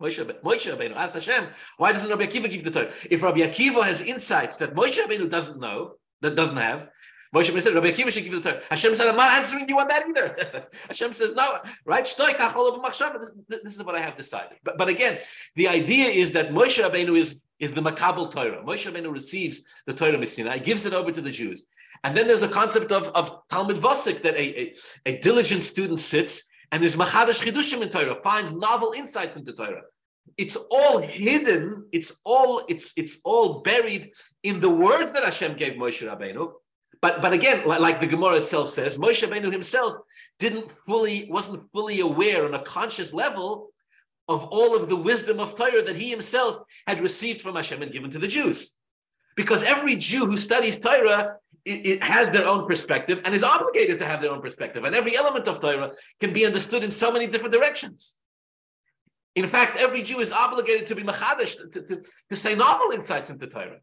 Speaker 1: Moshe, Rabbeinu asked Hashem, why doesn't Rabbi Akiva give the Torah? If Rabbi Akiva has insights that Moshe Rabbeinu doesn't know, that doesn't have, Moshe Rabbeinu said, Rabbi Akiva should give the Torah. Hashem said, I'm not answering you on that either. Hashem says, no, right? This, this is what I have decided. But, but again, the idea is that Moshe Rabbeinu is, is the Makabal Torah. Moshe Rabbeinu receives the Torah MiSinai, gives it over to the Jews. And then there's a concept of, of Talmid Vasik that a, a, a diligent student sits and is machadash chidushim in Torah, finds novel insights into Torah. It's all hidden. It's all it's it's all buried in the words that Hashem gave Moshe Rabbeinu. But but again, like the Gemara itself says, Moshe Rabbeinu himself didn't fully wasn't fully aware on a conscious level of all of the wisdom of Torah that he himself had received from Hashem and given to the Jews. Because every Jew who studies Torah it, it, has their own perspective and is obligated to have their own perspective. And every element of Torah can be understood in so many different directions. In fact, every Jew is obligated to be machadish, to, to, to say novel insights into Torah.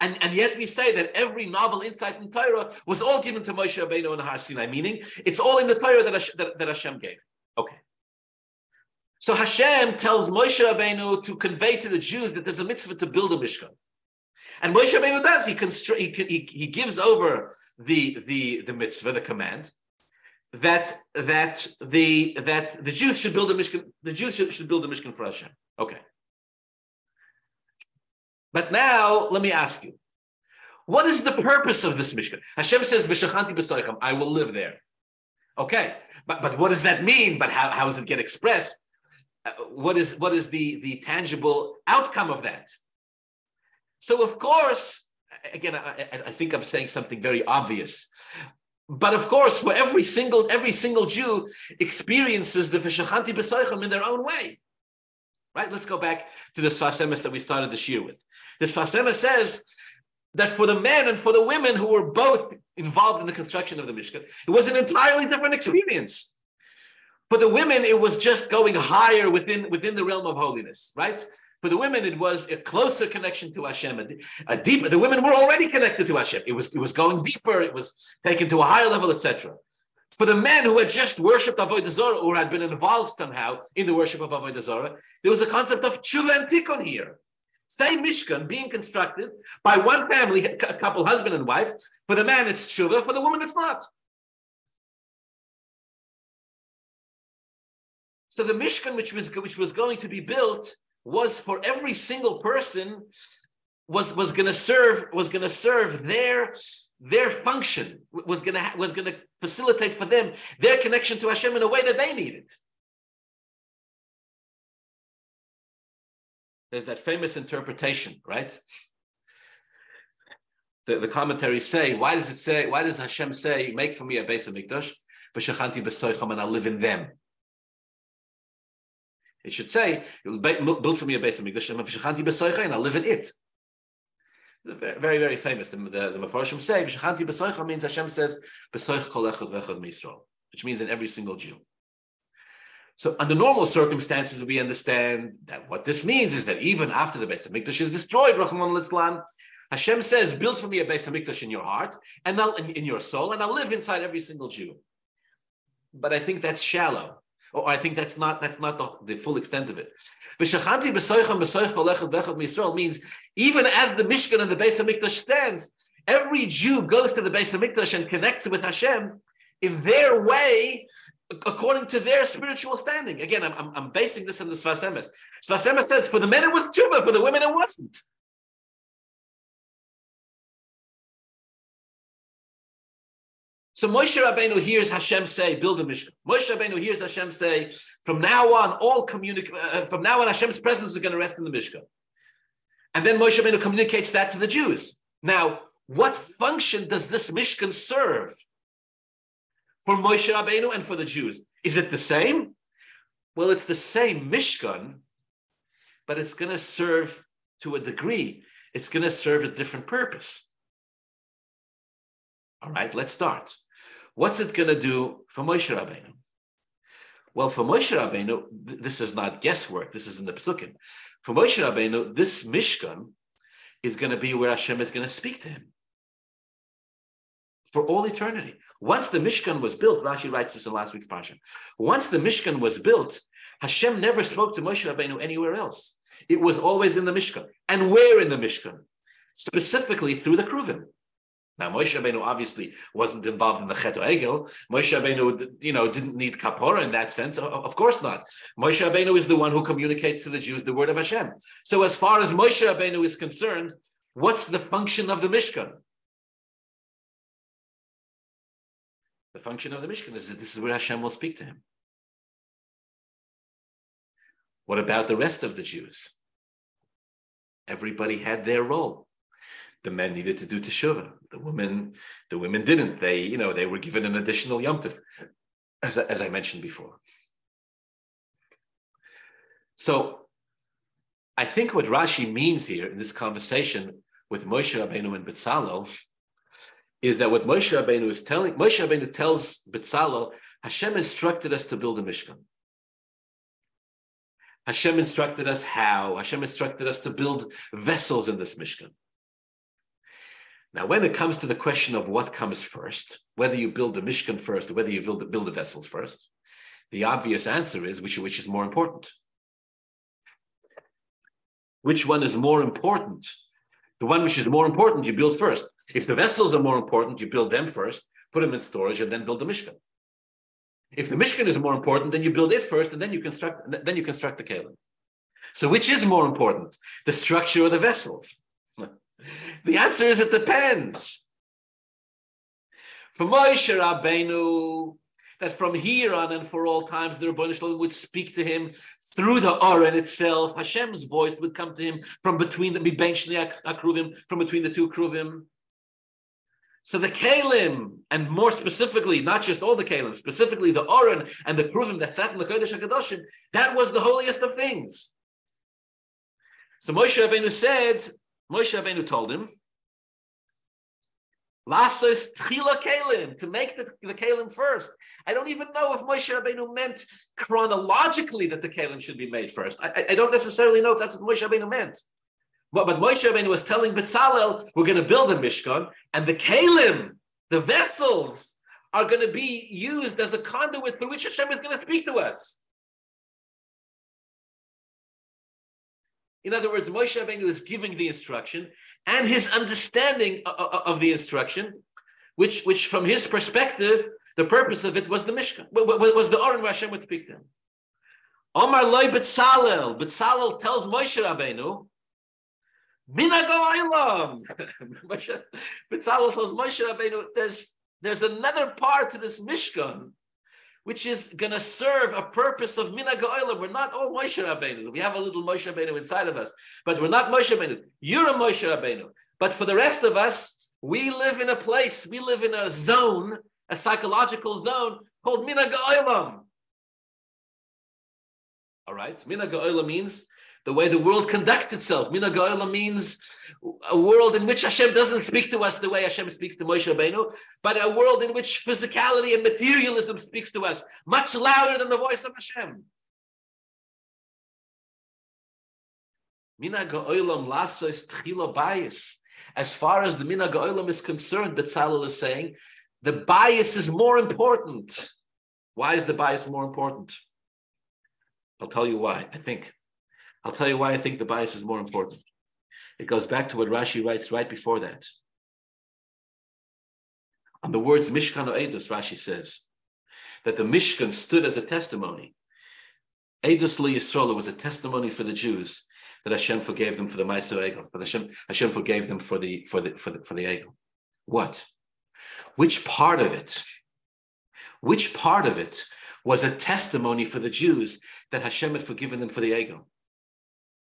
Speaker 1: And, and yet we say that every novel insight in Torah was all given to Moshe Rabbeinu and Har Sinai, meaning it's all in the Torah that, Hashem, that, that Hashem gave. Okay. So Hashem tells Moshe Rabbeinu to convey to the Jews that there's a mitzvah to build a Mishkan. And Moshe Rabbeinu does. He, constru- he, he, he gives over the, the, the mitzvah, the command, that that the that the Jews should build a mishkan. The Jews should, should build a mishkan for Hashem. Okay. But now let me ask you, what is the purpose of this mishkan? Hashem says, "V'shachanti b'soicham," I will live there. Okay, but but what does that mean? But how, how does it get expressed? Uh, what is what is the the tangible outcome of that? So of course, again, I, I think I'm saying something very obvious. But of course, for every single every single Jew experiences the Vishachanti B'Soichim in their own way. Right? Let's go back to the Sfas Emes that we started this year with. The Sfas Emes says that for the men and for the women who were both involved in the construction of the Mishkan, it was an entirely different experience. For the women, it was just going higher within, within the realm of holiness, right? For the women, it was a closer connection to Hashem, a, a deeper. The women were already connected to Hashem. It was it was going deeper. It was taken to a higher level, etc. For the men who had just worshipped Avodah Zarah or had been involved somehow in the worship of Avodah Zarah, there was a concept of tshuva and tikkun here. Same Mishkan being constructed by one family, a couple, husband and wife. For the man, it's tshuva. For the woman, it's not. So the Mishkan, which was which was going to be built, was for every single person was was going to serve was going to serve their their function was going to was going to facilitate for them their connection to Hashem in a way that they needed. There's that famous interpretation, right? The, the commentaries say, why does it say, why does Hashem say, make for me a base of Mikdash, and I'll live in them? It should say, build for me a base of Mikdash, and I'll live in it. Very, very famous. The, the, the Mefarshim say, V'shachanti b'soicha means Hashem says, b'soich kol echad v'echad which means in every single Jew. So under normal circumstances, we understand that what this means is that even after the Beis Hamikdash is destroyed, Rachmana Litzlan, Hashem says, build for me a Beis Hamikdash in your heart and I'll, in, in your soul, and I'll live inside every single Jew. But I think that's shallow. Or I think that's not that's not the, the full extent of it. means even as the Mishkan and the Beis Hamikdash stands, every Jew goes to the Beis Hamikdash and connects with Hashem in their way, according to their spiritual standing. Again, I'm, I'm, I'm basing this on the Sfas Emes. Sfas says, for the men it was tshuva, for the women it wasn't. So Moshe Rabbeinu hears Hashem say, "Build a Mishkan." Moshe Rabbeinu hears Hashem say, "From now on, all communicate. Uh, from now on, Hashem's presence is going to rest in the Mishkan." And then Moshe Rabbeinu communicates that to the Jews. Now, what function does this Mishkan serve for Moshe Rabbeinu and for the Jews? Is it the same? Well, it's the same Mishkan, but it's going to serve to a degree. It's going to serve a different purpose. All right, let's start. What's it going to do for Moshe Rabbeinu? Well, for Moshe Rabbeinu, this is not guesswork. This is in the Pesukim. For Moshe Rabbeinu, this Mishkan is going to be where Hashem is going to speak to him for all eternity. Once the Mishkan was built, Rashi writes this in last week's parsha. Once the Mishkan was built, Hashem never spoke to Moshe Rabbeinu anywhere else. It was always in the Mishkan. And where in the Mishkan? Specifically through the Kruvim. Now, Moshe Rabbeinu obviously wasn't involved in the Chet Egel. Moshe Rabbeinu, you know, didn't need kapora in that sense. Of course not. Moshe Rabbeinu is the one who communicates to the Jews the word of Hashem. So, as far as Moshe Rabbeinu is concerned, what's the function of the Mishkan? The function of the Mishkan is that this is where Hashem will speak to him. What about the rest of the Jews? Everybody had their role the men needed to do teshuvah. The women, the women didn't. They, you know, they were given an additional yomtiv, as, as I mentioned before. So, I think what Rashi means here in this conversation with Moshe Rabbeinu and Betzalel is that what Moshe Rabbeinu is telling, Moshe Rabbeinu tells Betzalel, Hashem instructed us to build a Mishkan. Hashem instructed us how. Hashem instructed us to build vessels in this Mishkan. Now, when it comes to the question of what comes first, whether you build the Mishkan first or whether you build, build the vessels first, the obvious answer is which, which is more important? Which one is more important? The one which is more important, you build first. If the vessels are more important, you build them first, put them in storage, and then build the Mishkan. If the Mishkan is more important, then you build it first, and then you construct then you construct the Kalim. So which is more important, the structure or the vessels? The answer is it depends. For Moshe Rabbeinu, that from here on and for all times the Rabban Shalom would speak to him through the Aron itself. Hashem's voice would come to him from between the Akruvim, from between the two Kruvim. So the Kalim, and more specifically, not just all the Kalim, specifically the Aron and the Kruvim that sat in the Kodesh HaKadoshim, that was the holiest of things. So Moshe Rabbeinu said, Moshe Rabbeinu told him, Lasos tchila kalim, to make the, the kalim first. I don't even know if Moshe Rabbeinu meant chronologically that the kalim should be made first. I, I don't necessarily know if that's what Moshe Rabbeinu meant. But, but Moshe Rabbeinu was telling Betzalel, we're going to build a Mishkan, and the kalim, the vessels, are going to be used as a conduit through which Hashem is going to speak to us. In other words, Moshe Rabbeinu is giving the instruction and his understanding of the instruction, which, which from his perspective, the purpose of it was the Mishkan, was the Oren where Hashem would speak to him. Omar loy Betzalel. Betzalel tells Moshe Rabbeinu, Minagoilam. Betzalel tells Moshe Rabbeinu, there's, there's another part to this Mishkan which is going to serve a purpose of Mina We're not all Moshe Rabbeinu. We have a little Moshe Rabbeinu inside of us, but we're not Moshe Rabbeinu. You're a Moshe Rabbeinu. But for the rest of us, we live in a place, we live in a zone, a psychological zone called Mina All right, Mina means the way the world conducts itself. Mina Goyla means a world in which Hashem doesn't speak to us the way Hashem speaks to Moshe Rabbeinu, but a world in which physicality and materialism speaks to us much louder than the voice of Hashem. Mina Goylam lasos tchila bayis. As far as the Mina Goylam is concerned, Betzalel is saying, the bayis is more important. Why is the bayis more important? I'll tell you why. I think I'll tell you why I think the bayis is more important. It goes back to what Rashi writes right before that. On the words Mishkan Edus, Rashi says that the Mishkan stood as a testimony. Edus Li Yisrael was a testimony for the Jews that Hashem forgave them for the Ma'aseh Egel, Hashem, Hashem forgave them for the for the for the for the Egel. What? Which part of it? Which part of it was a testimony for the Jews that Hashem had forgiven them for the Egel?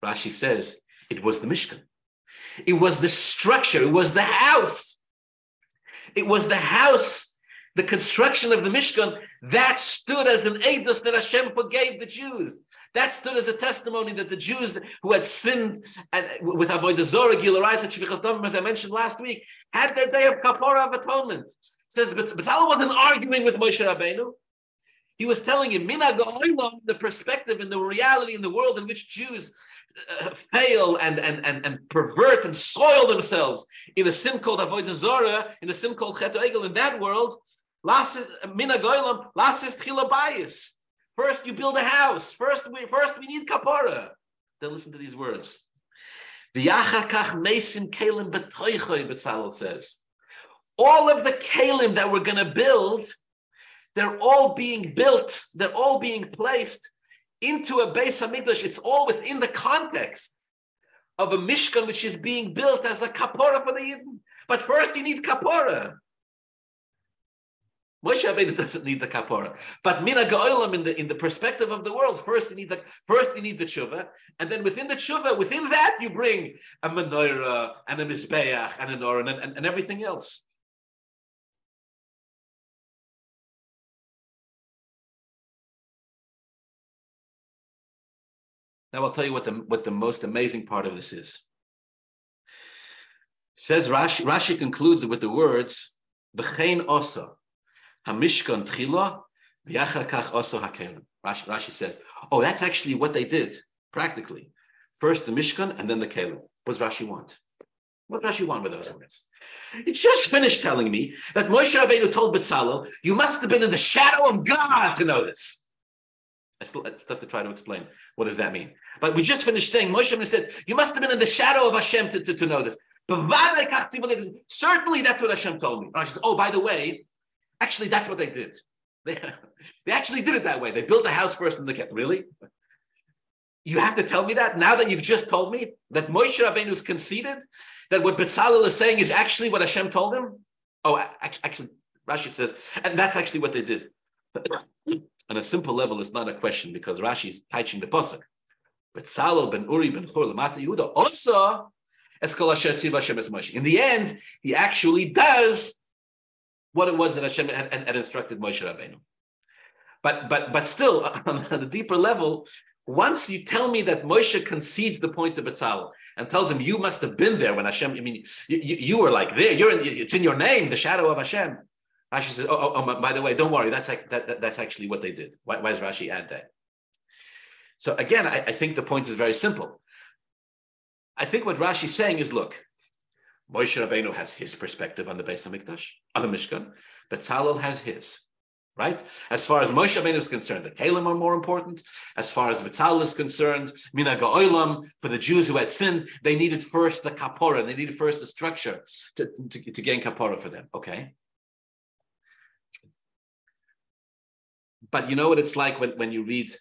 Speaker 1: Rashi says it was the Mishkan. It was the structure, it was the house. It was the house, the construction of the Mishkan that stood as an aidus that Hashem forgave the Jews. That stood as a testimony that the Jews who had sinned and with Avodah Zorah, Gilarais, and as I mentioned last week, had their day of kapara of atonement. It says, but Betzalel wasn't arguing with Moshe Rabbeinu. He was telling him, Mina the perspective and the reality in the world in which Jews uh, fail and, and, and, and pervert and soil themselves in a sin called Avodah Zorah, in a sin called Chet Egel, in that world, Mina Goylam, Lasis Chilabayis. First, you build a house. First, we, first we need kapara. Then listen to these words. Says. All of the Kalim that we're going to build, they're all being built, they're all being placed into a base of Hamikdash, it's all within the context of a Mishkan which is being built as a kapora for the Yidden. But first you need kapora. Moshe Rabbeinu doesn't need the kapora, but mina gaolam in the in the perspective of the world. First you need the first you need the tshuva, and then within the tshuva, within that you bring a menorah and a mizbeach and an oren and, and, and everything else. Now I'll tell you what the, what the most amazing part of this is. Says Rashi, Rashi concludes with the words, B'chein osa, hamishkan tchila, v'yachar kach osa hakelim. Rashi, Rashi says, oh, that's actually what they did, practically. First the Mishkan and then the Kelim. What does Rashi want? What does Rashi want with those words? He just finished telling me that Moshe Rabbeinu told Bezalel, you must have been in the shadow of God to know this. Still, I still to try to explain what does that mean. But we just finished saying, Moshe said, you must have been in the shadow of Hashem to, to, to know this. Certainly that's what Hashem told me. And I said, oh, by the way, actually that's what they did. They, they actually did it that way. They built the house first and they kept, really? You have to tell me that now that you've just told me that Moshe Rabbeinu's conceded that what Bezalel is saying is actually what Hashem told him? Oh, actually, Rashi says, and that's actually what they did. On a simple level, it's not a question because Rashi is teaching the pasuk. Bezalel ben Uri ben Chor lemata Yehuda also in the end, he actually does what it was that Hashem had, had, had instructed Moshe Rabbeinu. But but but still, on a deeper level, once you tell me that Moshe concedes the point to Betzalel and tells him you must have been there when Hashem, I mean, you, you were like there, you're in, it's in your name, the shadow of Hashem. Rashi says, oh, oh, oh by the way, don't worry, that's that, that, that's actually what they did. Why, why does Rashi add that? So again, I, I think the point is very simple. I think what Rashi's saying is, look, Moshe Rabbeinu has his perspective on the Beis Hamikdash, on the Mishkan, but Tzalel has his. Right? As far as Moshe Rabbeinu is concerned, the Kalim are more important. As far as Vitzal is concerned, Mina Oilam, for the Jews who had sinned, they needed first the kapora, they needed first the structure to, to, to gain kapora for them. Okay? But you know what it's like when, when you read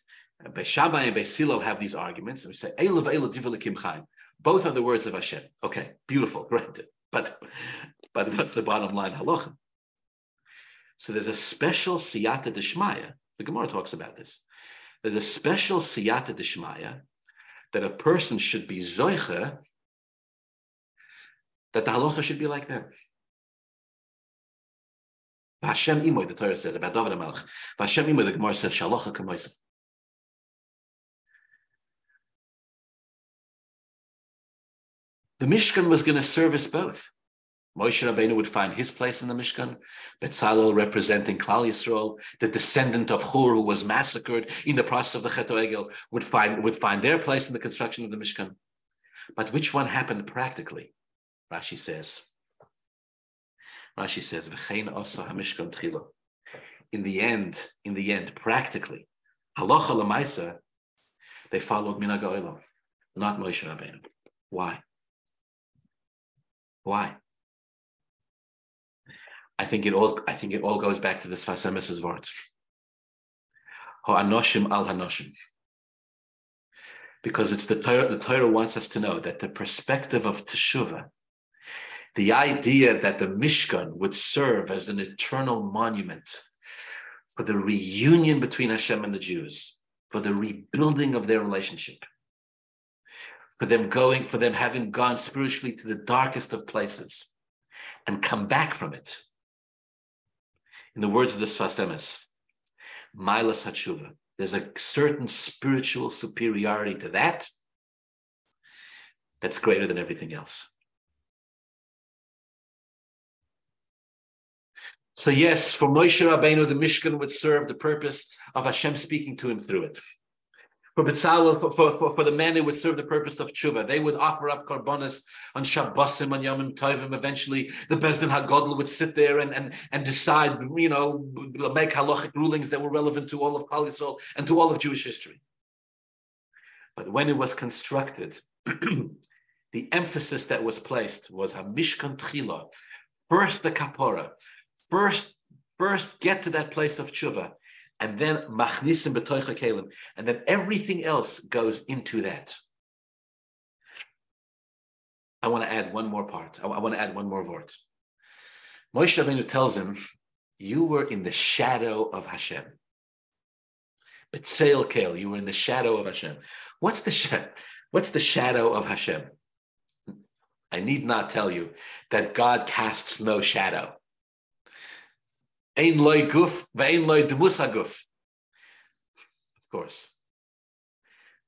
Speaker 1: uh, Beis Shammai and Beisilo have these arguments, and we say, Eilav Eilav Divilikim Chaim. Both are the words of Hashem. Okay, beautiful, granted. But, but what's the bottom line? Halacha. So there's a special siyata deshmaya. The Gemara talks about this. There's a special siyata deshmaya that a person should be zoicha, that the halacha should be like them. Hashem imoy, the Torah says about David HaMelech. Hashem imoy, the Gemara says, shalocha kamoisa. The Mishkan was going to service both. Moshe Rabbeinu would find his place in the Mishkan. Betzalel representing Klal Yisrael, the descendant of Hur who was massacred in the process of the Chet Egel, would find, would find their place in the construction of the Mishkan. But which one happened practically? Rashi says. Rashi says, V'chein osa hamishkan tchila. In the end, in the end, practically, halacha lemaisa, they followed minhag not Moshe Rabbeinu. Why? Why? I think it all. I think it all goes back to the Sfas Emes's words. Ha'anoshim al hanoshim. Because it's the Torah. The Torah wants us to know that the perspective of teshuva, the idea that the Mishkan would serve as an eternal monument for the reunion between Hashem and the Jews, for the rebuilding of their relationship, for them going, for them having gone spiritually to the darkest of places and come back from it. In the words of the Sfas Emes, Milas Hatshuva, there's a certain spiritual superiority to that that's greater than everything else. So yes, for Moshe Rabbeinu, the Mishkan would serve the purpose of Hashem speaking to him through it for Betzalel, for, for, for, for, the men who would serve the purpose of tshuva. They would offer up korbanos on Shabbosim, on Yom Tovim. Eventually, the Beis Din Hagodol would sit there and, and, and decide, you know, make halachic rulings that were relevant to all of Klal Yisrael and to all of Jewish history. But when it was constructed, the emphasis that was placed was Hamishkan Tchila, first the Kapora, first, first get to that place of tshuva, and then machnisim betoicha kelim, and then everything else goes into that. I want to add one more part. I, want to add one more word. Moshe Rabbeinu tells him, "You were in the shadow of Hashem." Betzail Kel, you were in the shadow of Hashem. What's the shadow? What's the shadow of Hashem? I need not tell you that God casts no shadow. Ein loy guf, ve'ein loy demus Of course.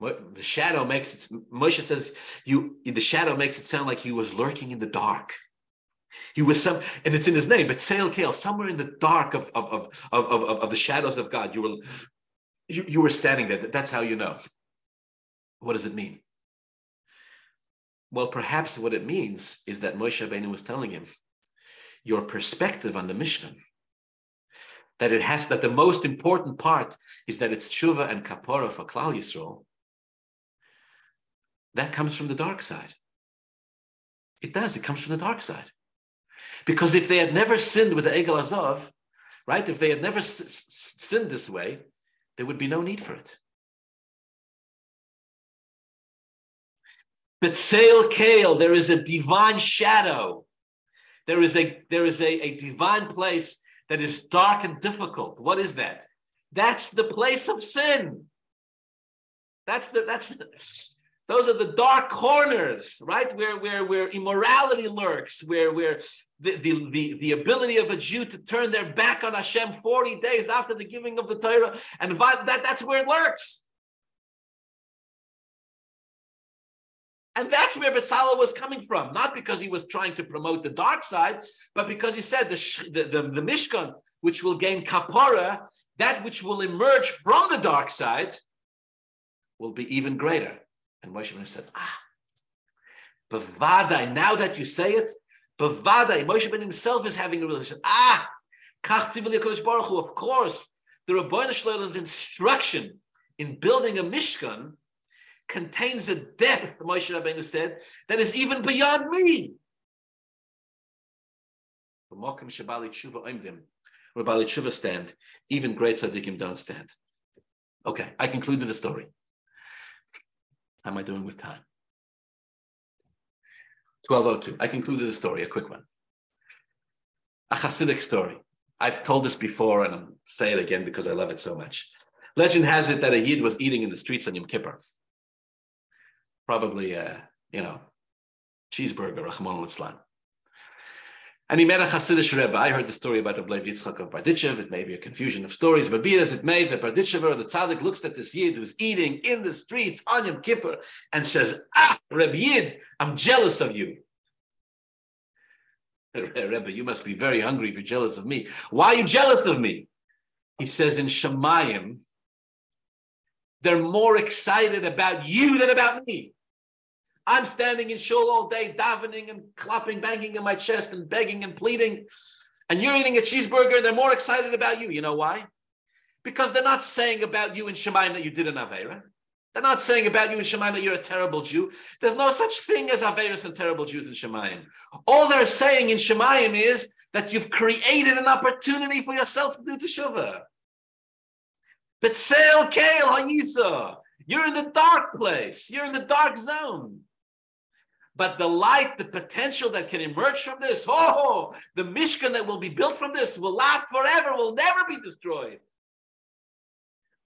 Speaker 1: The shadow makes it, Moshe says, you, the shadow makes it sound like he was lurking in the dark. He was some, and it's in his name, but Sail Kale, somewhere in the dark of, of, of, of, of, of the shadows of God, you were, you, you were standing there. That's how you know. What does it mean? Well, perhaps what it means is that Moshe Rabbeinu was telling him, your perspective on the Mishkan, that it has, that the most important part is that it's tshuva and kapora for Klal Yisrael, that comes from the dark side. It does, it comes from the dark side. Because if they had never sinned with the Egel Azov, right, if they had never s- s- sinned this way, there would be no need for it. But Sail Kale, there is a divine shadow. There is a there is a, a divine place that is dark and difficult. What is that? That's the place of sin. That's the that's the, those are the dark corners, right? Where where where immorality lurks, where where the, the, the, the ability of a Jew to turn their back on Hashem 40 days after the giving of the Torah, and that, that's where it lurks. And that's where Bezalel was coming from, not because he was trying to promote the dark side, but because he said the, the, the, the Mishkan, which will gain kapara, that which will emerge from the dark side, will be even greater. And Moshe said, ah, Bavadai, now that you say it, Bavadai, Moshe Ben himself is having a relationship. Ah, Baruch Hu, of course, the Rabbanah Shloim's instruction in building a Mishkan contains a depth, Moshe Rabbeinu said, that is even beyond me. Where Baalei Tshuva stand, even great tzaddikim don't stand. Okay, I concluded the story. How am I doing with time? 1202. I concluded the story, a quick one. A Hasidic story. I've told this before and I'm say it again because I love it so much. Legend has it that a Yid was eating in the streets on Yom Kippur probably a, you know, cheeseburger, Rachmana litzlan. And he met a Hasidic Rebbe. I heard the story about the Levi Yitzchak of Berditchev. It may be a confusion of stories, but be it as it may, the Berditchev or the Tzaddik looks at this Yid who's eating in the streets on Yom Kippur and says, Ah, Rebbe Yid, I'm jealous of you. Rebbe, you must be very hungry if you're jealous of me. Why are you jealous of me? He says in Shemayim, they're more excited about you than about me. I'm standing in shul all day, davening and clapping, banging in my chest and begging and pleading. And you're eating a cheeseburger, they're more excited about you. You know why? Because they're not saying about you in Shemaim that you did an Avera. They're not saying about you in Shemaim that you're a terrible Jew. There's no such thing as Averas and terrible Jews in Shemaim. All they're saying in Shemaim is that you've created an opportunity for yourself to do teshuvah. But Sel Kael Hayisa, you're in the dark place. You're in the dark zone. But the light, the potential that can emerge from this, oh, the Mishkan that will be built from this will last forever, will never be destroyed.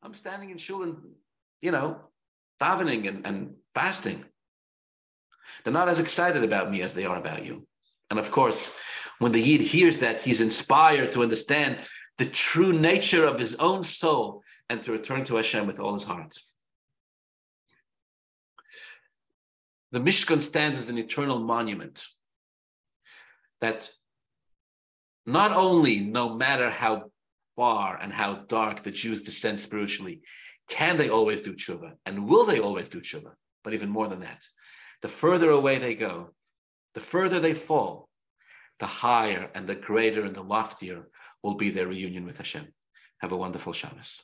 Speaker 1: I'm standing in shul and, you know, davening and, and fasting. They're not as excited about me as they are about you. And of course, when the Yid hears that, he's inspired to understand the true nature of his own soul and to return to Hashem with all his heart. The Mishkan stands as an eternal monument that not only, no matter how far and how dark the Jews descend spiritually, can they always do tshuva and will they always do tshuva? But even more than that, the further away they go, the further they fall, the higher and the greater and the loftier will be their reunion with Hashem. Have a wonderful Shabbos.